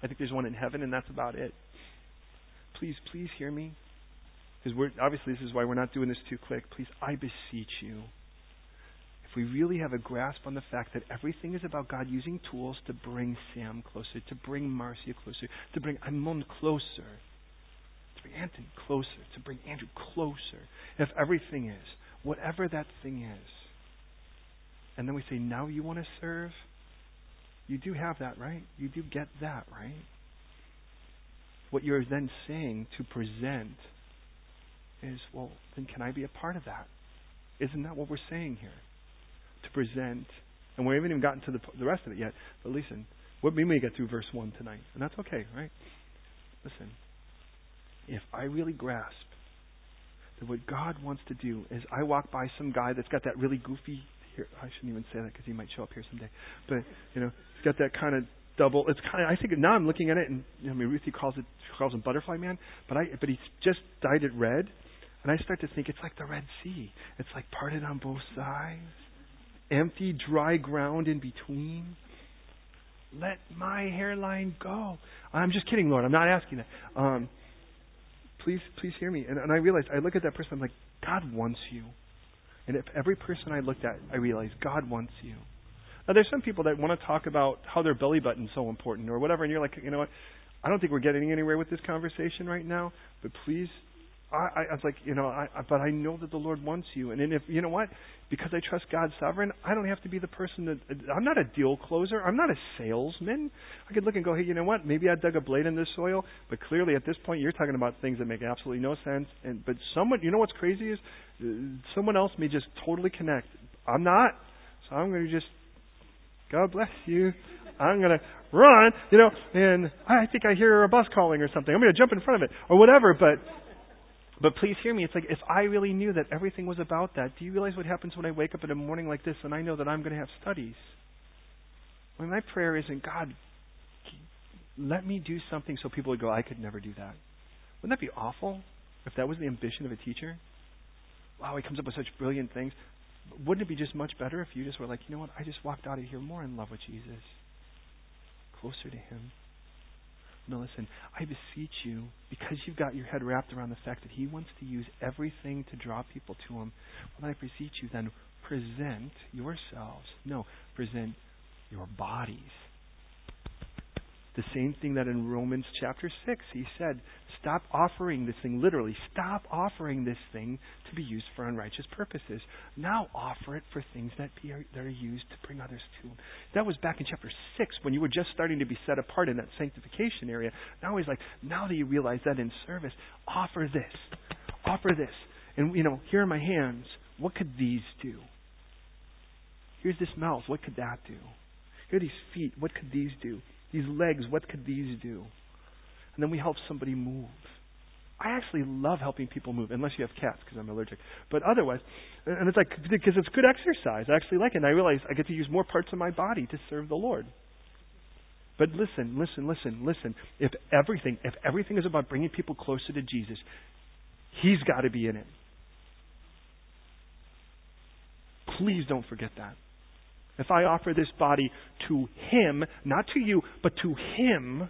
I think there's one in heaven, and that's about it. Please, please hear me. Because obviously this is why we're not doing this too quick. Please, I beseech you. We really have a grasp on the fact that everything is about God using tools to bring Sam closer, to bring Marcia closer, to bring Amon closer, to bring Anton closer, to bring Andrew closer. If everything is, whatever that thing is, and then we say, now you want to serve? You do have that, right? You do get that, right? What you're then saying to present is, well, then can I be a part of that? Isn't that what we're saying here? To present, and we haven't even gotten to the, the rest of it yet, but listen, we may get through verse 1 tonight, and that's okay, right? Listen, if I really grasp that what God wants to do is I walk by some guy that's got that really goofy here, I shouldn't even say that because he might show up here someday. But you know, it's got that kind of double. It's kind of. I think now I'm looking at it, and you know, I mean, Ruthie calls it calls him Butterfly Man, but I but he's just dyed it red, and I start to think it's like the Red Sea. It's like parted on both sides, empty, dry ground in between. Let my hairline go. I'm just kidding, Lord. I'm not asking that. Um, please, please hear me. And, and I realize I look at that person. I'm like, God wants you. And if every person I looked at, I realized God wants you. Now, there's some people that want to talk about how their belly button's so important or whatever, and you're like, you know what? I don't think we're getting anywhere with this conversation right now, but please I, I was like, you know, I, I, but I know that the Lord wants you. And then if, you know what? Because I trust God's sovereign, I don't have to be the person that, I'm not a deal closer. I'm not a salesman. I could look and go, hey, you know what? Maybe I dug a blade in this soil, but clearly at this point you're talking about things that make absolutely no sense. And, but someone, you know what's crazy is, uh, someone else may just totally connect. I'm not. So I'm going to just, God bless you. I'm going to run, you know, and I think I hear a bus calling or something. I'm going to jump in front of it or whatever, but but please hear me. It's like if I really knew that everything was about that, do you realize what happens when I wake up in a morning like this and I know that I'm going to have studies? When my prayer isn't, God, let me do something so people would go, I could never do that. Wouldn't that be awful if that was the ambition of a teacher? Wow, he comes up with such brilliant things. Wouldn't it be just much better if you just were like, you know what, I just walked out of here more in love with Jesus, closer to him? No, listen, I beseech you, because you've got your head wrapped around the fact that He wants to use everything to draw people to Him, well, I beseech you then present yourselves. No, present your bodies the same thing that in Romans chapter 6 he said, stop offering this thing, literally, stop offering this thing to be used for unrighteous purposes. Now offer it for things that, be, that are used to bring others to. That was back in chapter 6 when you were just starting to be set apart in that sanctification area. Now he's like, now that you realize that in service, offer this. Offer this. And, you know, here are my hands. What could these do? Here's this mouth. What could that do? Here are these feet. What could these do? These legs, what could these do? And then we help somebody move. I actually love helping people move, unless you have cats, because I'm allergic. But otherwise, and it's like, because it's good exercise. I actually like it. And I realize I get to use more parts of my body to serve the Lord. But listen, listen, listen, listen. If everything, if everything is about bringing people closer to Jesus, He's got to be in it. Please don't forget that. If I offer this body to Him, not to you, but to Him,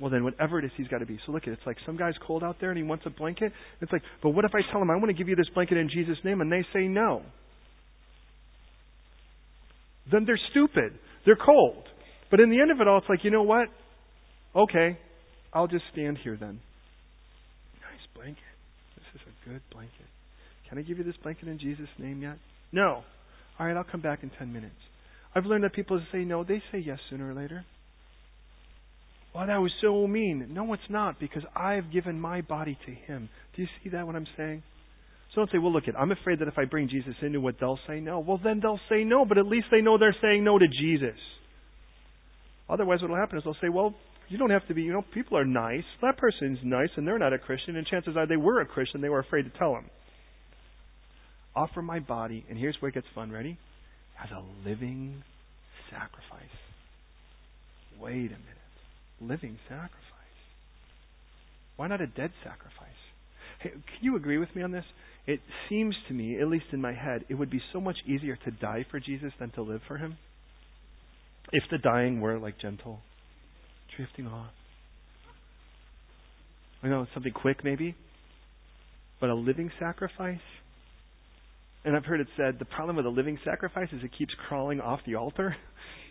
well, then whatever it is, He's got to be. So look at it. It's like some guy's cold out there and he wants a blanket. It's like, but what if I tell him, I want to give you this blanket in Jesus' name, and they say no? Then they're stupid. They're cold. But in the end of it all, it's like, you know what? Okay, I'll just stand here then. Nice blanket. This is a good blanket. Can I give you this blanket in Jesus' name yet? No. All right, I'll come back in 10 minutes. I've learned that people say no, they say yes sooner or later. Well, that was so mean. No, it's not, because I've given my body to Him. Do you see that, what I'm saying? So don't say, well, look, it, I'm afraid that if I bring Jesus into what they'll say no. Well, then they'll say no, but at least they know they're saying no to Jesus. Otherwise, what will happen is they'll say, well, you don't have to be, you know, people are nice. That person's nice, and they're not a Christian, and chances are they were a Christian. They were afraid to tell him offer my body, and here's where it gets fun, ready? As a living sacrifice. Wait a minute. Living sacrifice. Why not a dead sacrifice? Hey, can you agree with me on this? It seems to me, at least in my head, it would be so much easier to die for Jesus than to live for him. If the dying were like gentle, drifting off. I know something quick maybe, but a living sacrifice and I've heard it said the problem with a living sacrifice is it keeps crawling off the altar.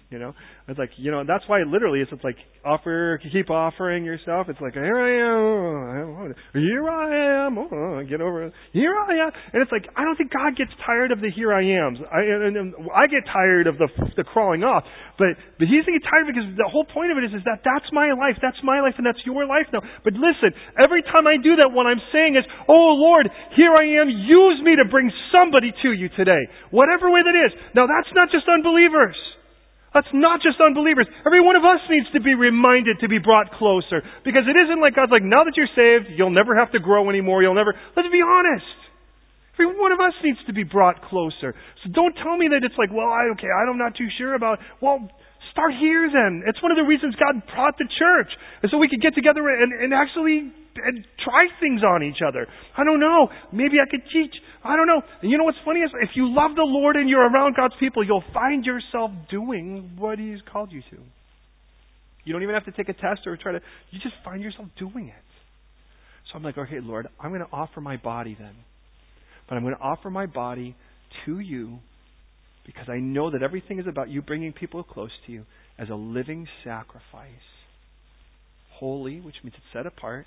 You know, it's like you know that's why literally it's, it's like offer, keep offering yourself. It's like here I am, here I am, oh, get over, it. here I am, and it's like I don't think God gets tired of the here I am's. I and, and I get tired of the the crawling off, but but He's getting tired because the whole point of it is is that that's my life, that's my life, and that's your life now. But listen, every time I do that, what I'm saying is, oh Lord, here I am. Use me to bring somebody to you today, whatever way that is. Now that's not just unbelievers. That's not just unbelievers. Every one of us needs to be reminded to be brought closer. Because it isn't like God's like, now that you're saved, you'll never have to grow anymore. You'll never. Let's be honest. Every one of us needs to be brought closer. So don't tell me that it's like, well, I, okay, I'm not too sure about. Well, start here then. It's one of the reasons God brought the church. And so we could get together and, and actually and try things on each other. I don't know. Maybe I could teach I don't know. And you know what's funny is if you love the Lord and you're around God's people, you'll find yourself doing what He's called you to. You don't even have to take a test or try to, you just find yourself doing it. So I'm like, okay, Lord, I'm going to offer my body then. But I'm going to offer my body to you because I know that everything is about you bringing people close to you as a living sacrifice. Holy, which means it's set apart,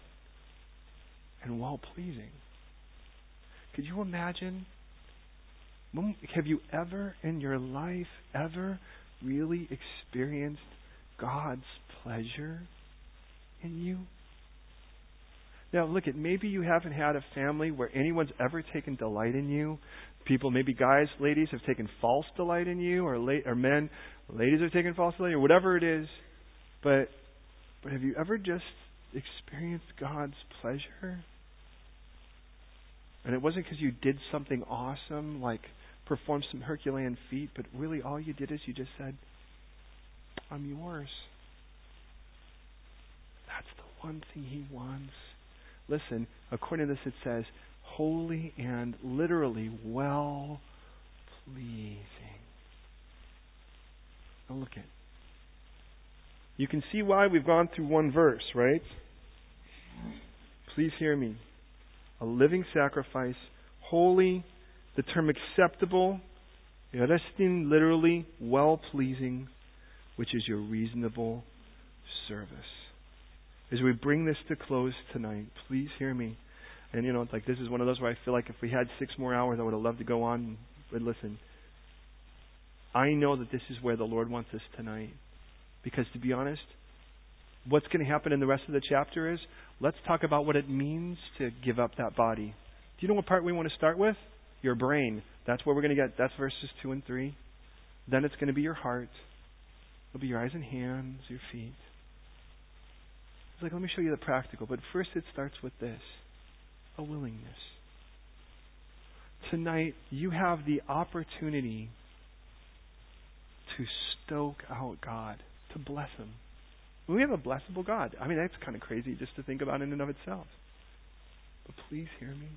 and well pleasing. Could you imagine? Have you ever in your life ever really experienced God's pleasure in you? Now, look at maybe you haven't had a family where anyone's ever taken delight in you. People, maybe guys, ladies, have taken false delight in you, or, la- or men, ladies have taken false delight, or whatever it is. But, but have you ever just experienced God's pleasure? And it wasn't because you did something awesome, like perform some Herculean feat, but really all you did is you just said, I'm yours. That's the one thing He wants. Listen, according to this, it says, holy and literally well pleasing. Now look at. You can see why we've gone through one verse, right? Please hear me. A living sacrifice, holy, the term acceptable, resting literally well pleasing, which is your reasonable service. As we bring this to close tonight, please hear me. And you know, like this is one of those where I feel like if we had six more hours, I would have loved to go on. But listen, I know that this is where the Lord wants us tonight. Because to be honest, what's going to happen in the rest of the chapter is let's talk about what it means to give up that body. Do you know what part we want to start with? Your brain. That's where we're going to get. That's verses 2 and 3. Then it's going to be your heart. It'll be your eyes and hands, your feet. It's like, let me show you the practical. But first, it starts with this a willingness. Tonight, you have the opportunity to stoke out God, to bless Him. We have a blessable God. I mean, that's kind of crazy just to think about in and of itself. But please hear me.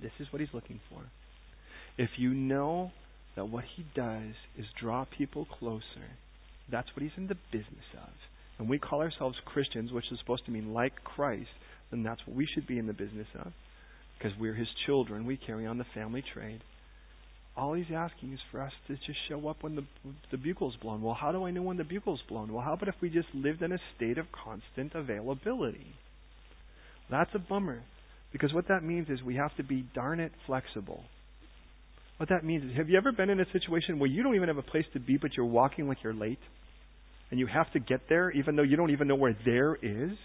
This is what He's looking for. If you know that what He does is draw people closer, that's what He's in the business of. And we call ourselves Christians, which is supposed to mean like Christ then that's what we should be in the business of. Because we're his children, we carry on the family trade. All he's asking is for us to just show up when the the bugle's blown. Well, how do I know when the bugle's blown? Well, how about if we just lived in a state of constant availability? That's a bummer. Because what that means is we have to be darn it flexible. What that means is have you ever been in a situation where you don't even have a place to be but you're walking like you're late? And you have to get there even though you don't even know where there is?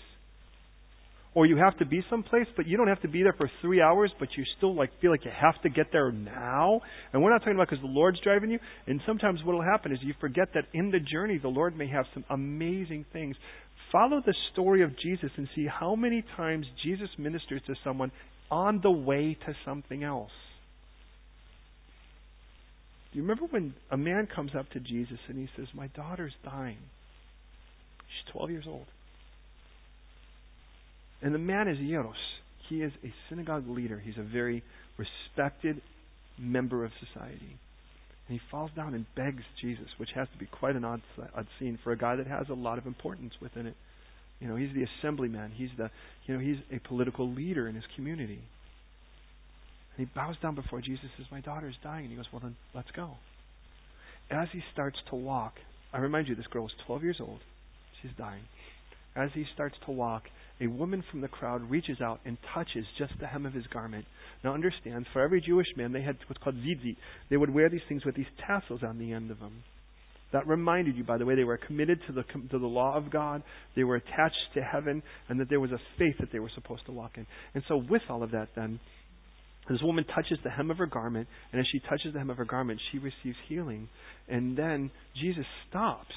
Or you have to be someplace, but you don't have to be there for three hours, but you still like feel like you have to get there now. And we're not talking about because the Lord's driving you. And sometimes what will happen is you forget that in the journey the Lord may have some amazing things. Follow the story of Jesus and see how many times Jesus ministers to someone on the way to something else. Do you remember when a man comes up to Jesus and he says, My daughter's dying? She's 12 years old. And the man is Jairus. He is a synagogue leader. He's a very respected member of society. And he falls down and begs Jesus, which has to be quite an odd, odd scene for a guy that has a lot of importance within it. You know, he's the assemblyman. He's the, you know, he's a political leader in his community. And he bows down before Jesus. And says, "My daughter is dying." And he goes, "Well, then let's go." As he starts to walk, I remind you, this girl is 12 years old. She's dying. As he starts to walk, a woman from the crowd reaches out and touches just the hem of his garment. Now understand, for every Jewish man, they had what's called tzitzit. They would wear these things with these tassels on the end of them. That reminded you, by the way, they were committed to the, to the law of God, they were attached to heaven, and that there was a faith that they were supposed to walk in. And so, with all of that, then, this woman touches the hem of her garment, and as she touches the hem of her garment, she receives healing. And then Jesus stops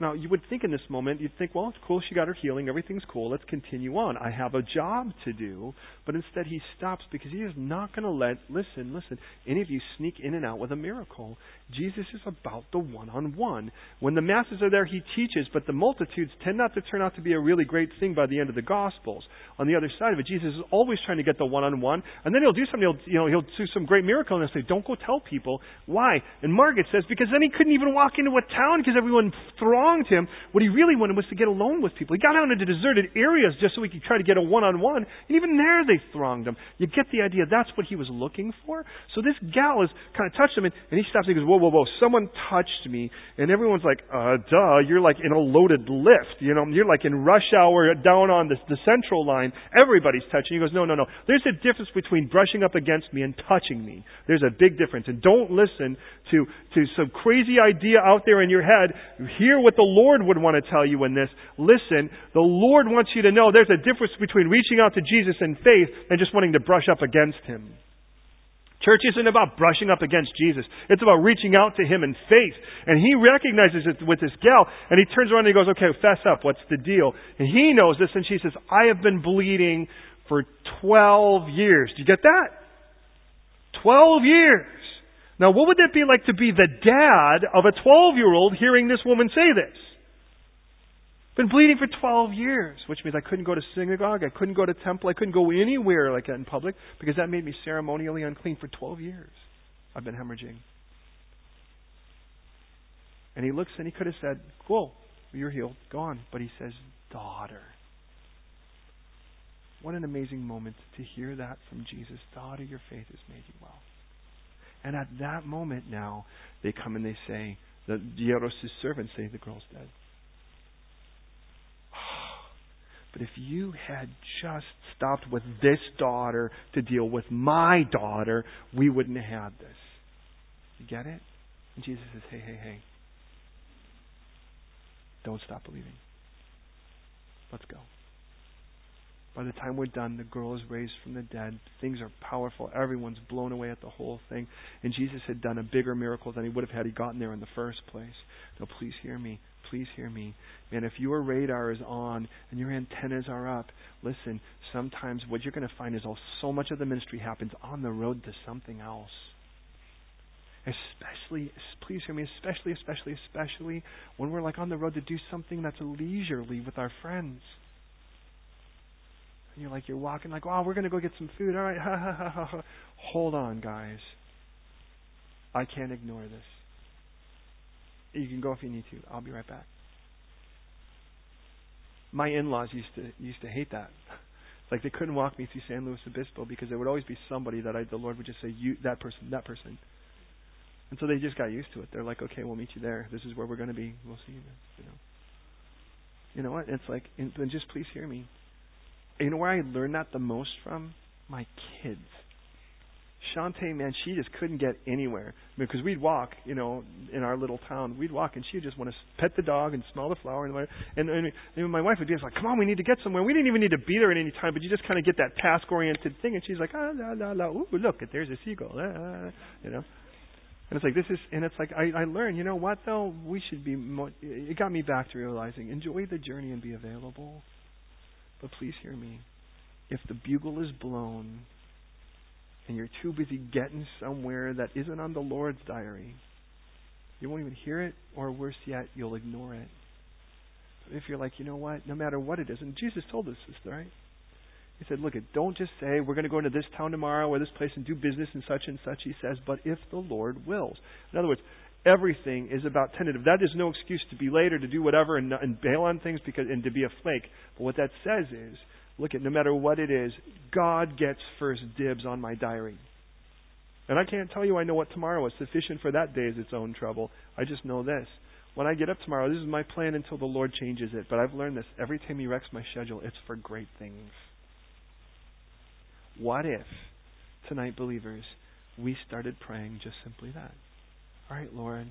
now, you would think in this moment, you'd think, well, it's cool, she got her healing, everything's cool, let's continue on. I have a job to do. But instead, he stops because he is not going to let, listen, listen, any of you sneak in and out with a miracle. Jesus is about the one on one. When the masses are there, he teaches, but the multitudes tend not to turn out to be a really great thing by the end of the Gospels. On the other side of it, Jesus is always trying to get the one on one, and then he'll do something, he'll, you know, he'll do some great miracle, and he'll say, don't go tell people. Why? And Margaret says, because then he couldn't even walk into a town because everyone thronged him, what he really wanted was to get alone with people. He got out into deserted areas just so he could try to get a one-on-one, and even there they thronged him. You get the idea. That's what he was looking for. So this gal is kind of touched him, and, and he stops and he goes, whoa, whoa, whoa, someone touched me. And everyone's like, uh, duh, you're like in a loaded lift. You know, you're like in rush hour down on the, the central line. Everybody's touching. He goes, no, no, no. There's a difference between brushing up against me and touching me. There's a big difference. And don't listen to, to some crazy idea out there in your head. Hear what the Lord would want to tell you in this. Listen, the Lord wants you to know there's a difference between reaching out to Jesus in faith and just wanting to brush up against Him. Church isn't about brushing up against Jesus. It's about reaching out to Him in faith. And He recognizes it with this gal, and He turns around and He goes, okay, fess up. What's the deal? And He knows this, and she says, I have been bleeding for 12 years. Do you get that? 12 years. Now, what would it be like to be the dad of a 12 year old hearing this woman say this? Been bleeding for 12 years, which means I couldn't go to synagogue, I couldn't go to temple, I couldn't go anywhere like that in public because that made me ceremonially unclean for 12 years. I've been hemorrhaging. And he looks and he could have said, Cool, you're healed, go on. But he says, Daughter. What an amazing moment to hear that from Jesus. Daughter, your faith has made you well. And at that moment now, they come and they say, the Jairus' servants say, the girl's dead. But if you had just stopped with this daughter to deal with my daughter, we wouldn't have had this. You get it? And Jesus says, hey, hey, hey. Don't stop believing. Let's go. By the time we're done, the girl is raised from the dead. Things are powerful. Everyone's blown away at the whole thing. And Jesus had done a bigger miracle than he would have had he gotten there in the first place. So please hear me. Please hear me. Man, if your radar is on and your antennas are up, listen, sometimes what you're going to find is all so much of the ministry happens on the road to something else. Especially, please hear me, especially, especially, especially when we're like on the road to do something that's leisurely with our friends. And you're like, you're walking like, oh, we're going to go get some food. All right, ha, ha, ha, ha. Hold on, guys. I can't ignore this. You can go if you need to. I'll be right back. My in-laws used to used to hate that. Like they couldn't walk me through San Luis Obispo because there would always be somebody that I, the Lord would just say, "You, that person, that person," and so they just got used to it. They're like, "Okay, we'll meet you there. This is where we're going to be. We'll see you." There. You know. You know what? It's like, and just please hear me. You know where I learned that the most from? My kids. Shantae, man, she just couldn't get anywhere because we'd walk, you know, in our little town. We'd walk, and she'd just want to pet the dog and smell the flower, and and, and, and my wife would be like, "Come on, we need to get somewhere." We didn't even need to be there at any time, but you just kind of get that task-oriented thing, and she's like, "Ah, la la la, ooh, look, there's a seagull," ah, ah, ah, you know. And it's like this is, and it's like I, I learned, you know what though, we should be. Mo- it got me back to realizing, enjoy the journey and be available. But please hear me. If the bugle is blown and you're too busy getting somewhere that isn't on the Lord's diary, you won't even hear it, or worse yet, you'll ignore it. But if you're like, you know what, no matter what it is, and Jesus told us this, right? He said, look, don't just say, we're going to go into this town tomorrow or this place and do business and such and such. He says, but if the Lord wills. In other words, everything is about tentative. That is no excuse to be late or to do whatever and, and bail on things because and to be a flake. But what that says is, look at no matter what it is, God gets first dibs on my diary. And I can't tell you I know what tomorrow is. Sufficient for that day is its own trouble. I just know this. When I get up tomorrow, this is my plan until the Lord changes it. But I've learned this. Every time He wrecks my schedule, it's for great things. What if, tonight, believers, we started praying just simply that? All right, Lord,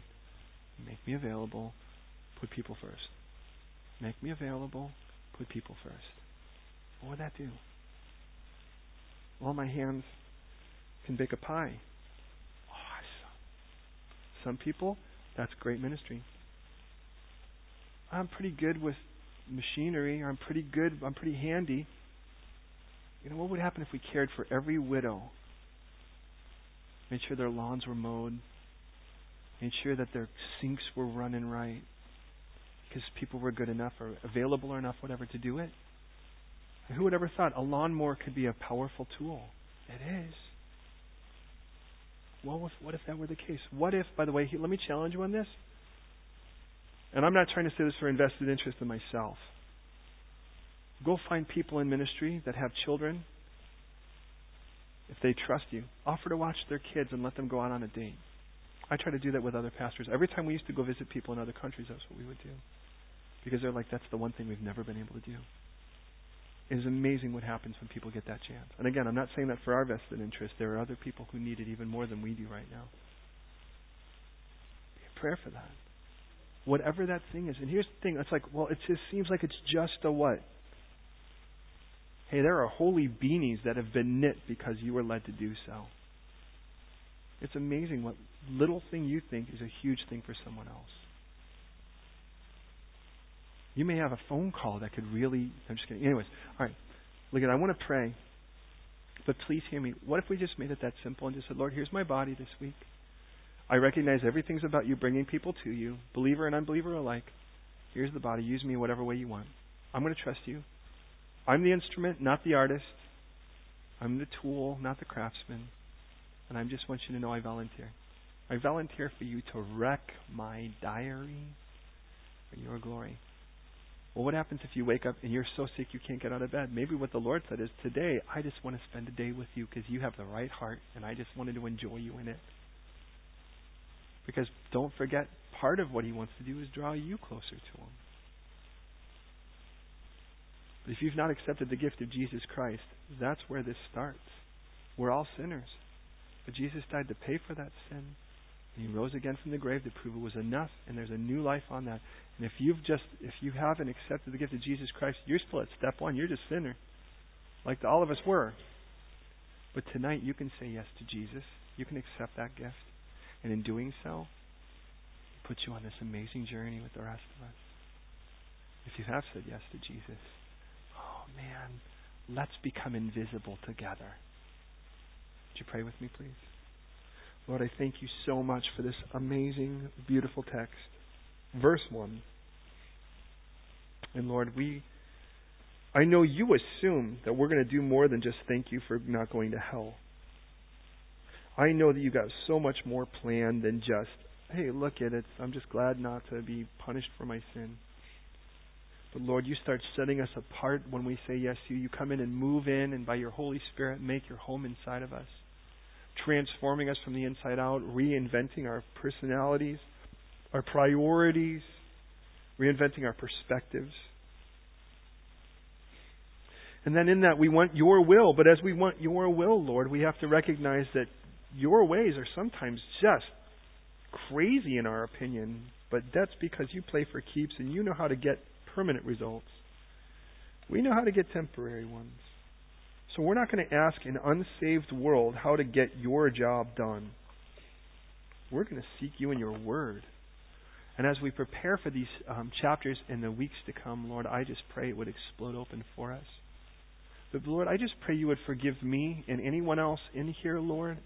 make me available. Put people first. Make me available. Put people first. What would that do? Well, my hands can bake a pie. Awesome. Some people, that's great ministry. I'm pretty good with machinery. I'm pretty good. I'm pretty handy. You know, what would happen if we cared for every widow? Made sure their lawns were mowed, made sure that their sinks were running right because people were good enough or available enough, whatever, to do it. Who would ever thought a lawnmower could be a powerful tool? It is. Well, what if that were the case? What if, by the way, let me challenge you on this. And I'm not trying to say this for invested interest in myself. Go find people in ministry that have children. If they trust you, offer to watch their kids and let them go out on a date. I try to do that with other pastors. Every time we used to go visit people in other countries, that's what we would do. Because they're like, that's the one thing we've never been able to do. It is amazing what happens when people get that chance. And again, I'm not saying that for our vested interest. There are other people who need it even more than we do right now. Prayer for that. Whatever that thing is. And here's the thing. It's like, well, it just seems like it's just a what? Hey, there are holy beanies that have been knit because you were led to do so. It's amazing what little thing you think is a huge thing for someone else. You may have a phone call that could really. I'm just kidding. Anyways, all right. Look at. I want to pray, but please hear me. What if we just made it that simple and just said, Lord, here's my body this week. I recognize everything's about you bringing people to you, believer and unbeliever alike. Here's the body. Use me whatever way you want. I'm going to trust you. I'm the instrument, not the artist. I'm the tool, not the craftsman. And I just want you to know I volunteer. I volunteer for you to wreck my diary for your glory. Well, what happens if you wake up and you're so sick you can't get out of bed? Maybe what the Lord said is, Today, I just want to spend a day with you because you have the right heart and I just wanted to enjoy you in it. Because don't forget, part of what He wants to do is draw you closer to Him. But if you've not accepted the gift of Jesus Christ, that's where this starts. We're all sinners. But Jesus died to pay for that sin. And he rose again from the grave to prove it was enough, and there's a new life on that. And if you've just if you haven't accepted the gift of Jesus Christ, you're still at step one. You're just sinner, like all of us were. But tonight you can say yes to Jesus. You can accept that gift, and in doing so, puts you on this amazing journey with the rest of us. If you have said yes to Jesus, oh man, let's become invisible together. Would you pray with me, please? Lord, I thank you so much for this amazing, beautiful text. Verse 1. And Lord, we I know you assume that we're going to do more than just thank you for not going to hell. I know that you got so much more planned than just, hey, look at it. I'm just glad not to be punished for my sin. But Lord, you start setting us apart when we say yes to you. You come in and move in, and by your Holy Spirit, make your home inside of us transforming us from the inside out, reinventing our personalities, our priorities, reinventing our perspectives. And then in that, we want your will. But as we want your will, Lord, we have to recognize that your ways are sometimes just crazy in our opinion. But that's because you play for keeps and you know how to get permanent results. We know how to get temporary ones. So we're not going to ask an unsaved world how to get your job done. We're going to seek you in your word. And as we prepare for these um, chapters in the weeks to come, Lord, I just pray it would explode open for us. But Lord, I just pray you would forgive me and anyone else in here, Lord,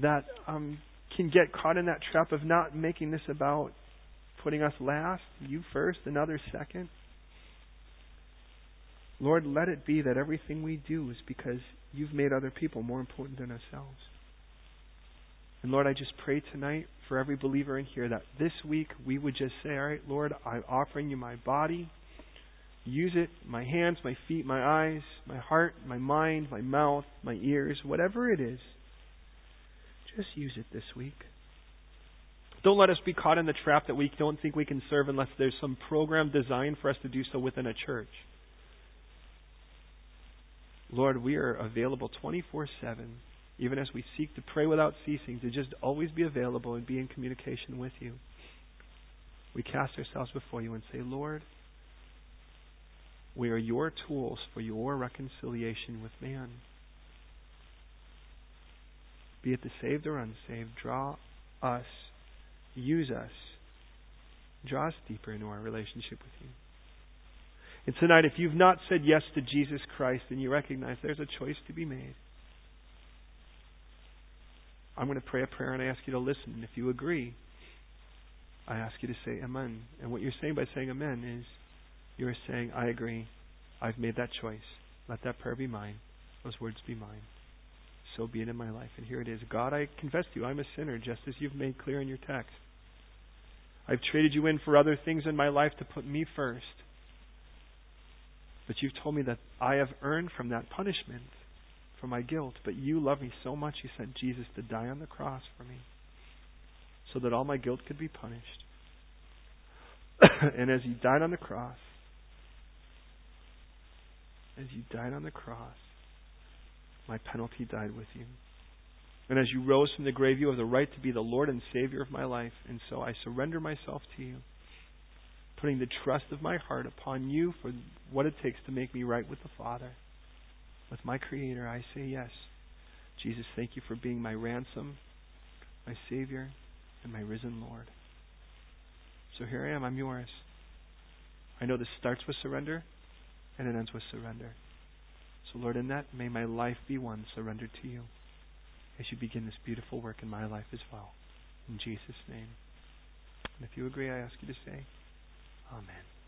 that um, can get caught in that trap of not making this about putting us last, you first, and others second. Lord, let it be that everything we do is because you've made other people more important than ourselves. And Lord, I just pray tonight for every believer in here that this week we would just say, All right, Lord, I'm offering you my body. Use it, my hands, my feet, my eyes, my heart, my mind, my mouth, my ears, whatever it is. Just use it this week. Don't let us be caught in the trap that we don't think we can serve unless there's some program designed for us to do so within a church. Lord, we are available 24 7, even as we seek to pray without ceasing, to just always be available and be in communication with you. We cast ourselves before you and say, Lord, we are your tools for your reconciliation with man. Be it the saved or unsaved, draw us, use us, draw us deeper into our relationship with you. And tonight, if you've not said yes to Jesus Christ and you recognize there's a choice to be made, I'm going to pray a prayer and I ask you to listen. And if you agree, I ask you to say Amen. And what you're saying by saying Amen is you're saying, I agree. I've made that choice. Let that prayer be mine. Those words be mine. So be it in my life. And here it is God, I confess to you, I'm a sinner, just as you've made clear in your text. I've traded you in for other things in my life to put me first. But you've told me that I have earned from that punishment for my guilt. But you love me so much, you sent Jesus to die on the cross for me so that all my guilt could be punished. and as he died on the cross, as you died on the cross, my penalty died with you. And as you rose from the grave, you have the right to be the Lord and Savior of my life. And so I surrender myself to you, putting the trust of my heart upon you for what it takes to make me right with the Father. With my Creator, I say yes. Jesus, thank you for being my ransom, my Savior, and my risen Lord. So here I am, I'm yours. I know this starts with surrender and it ends with surrender. So, Lord, in that, may my life be one surrendered to you as you begin this beautiful work in my life as well. In Jesus' name. And if you agree, I ask you to say, Amen.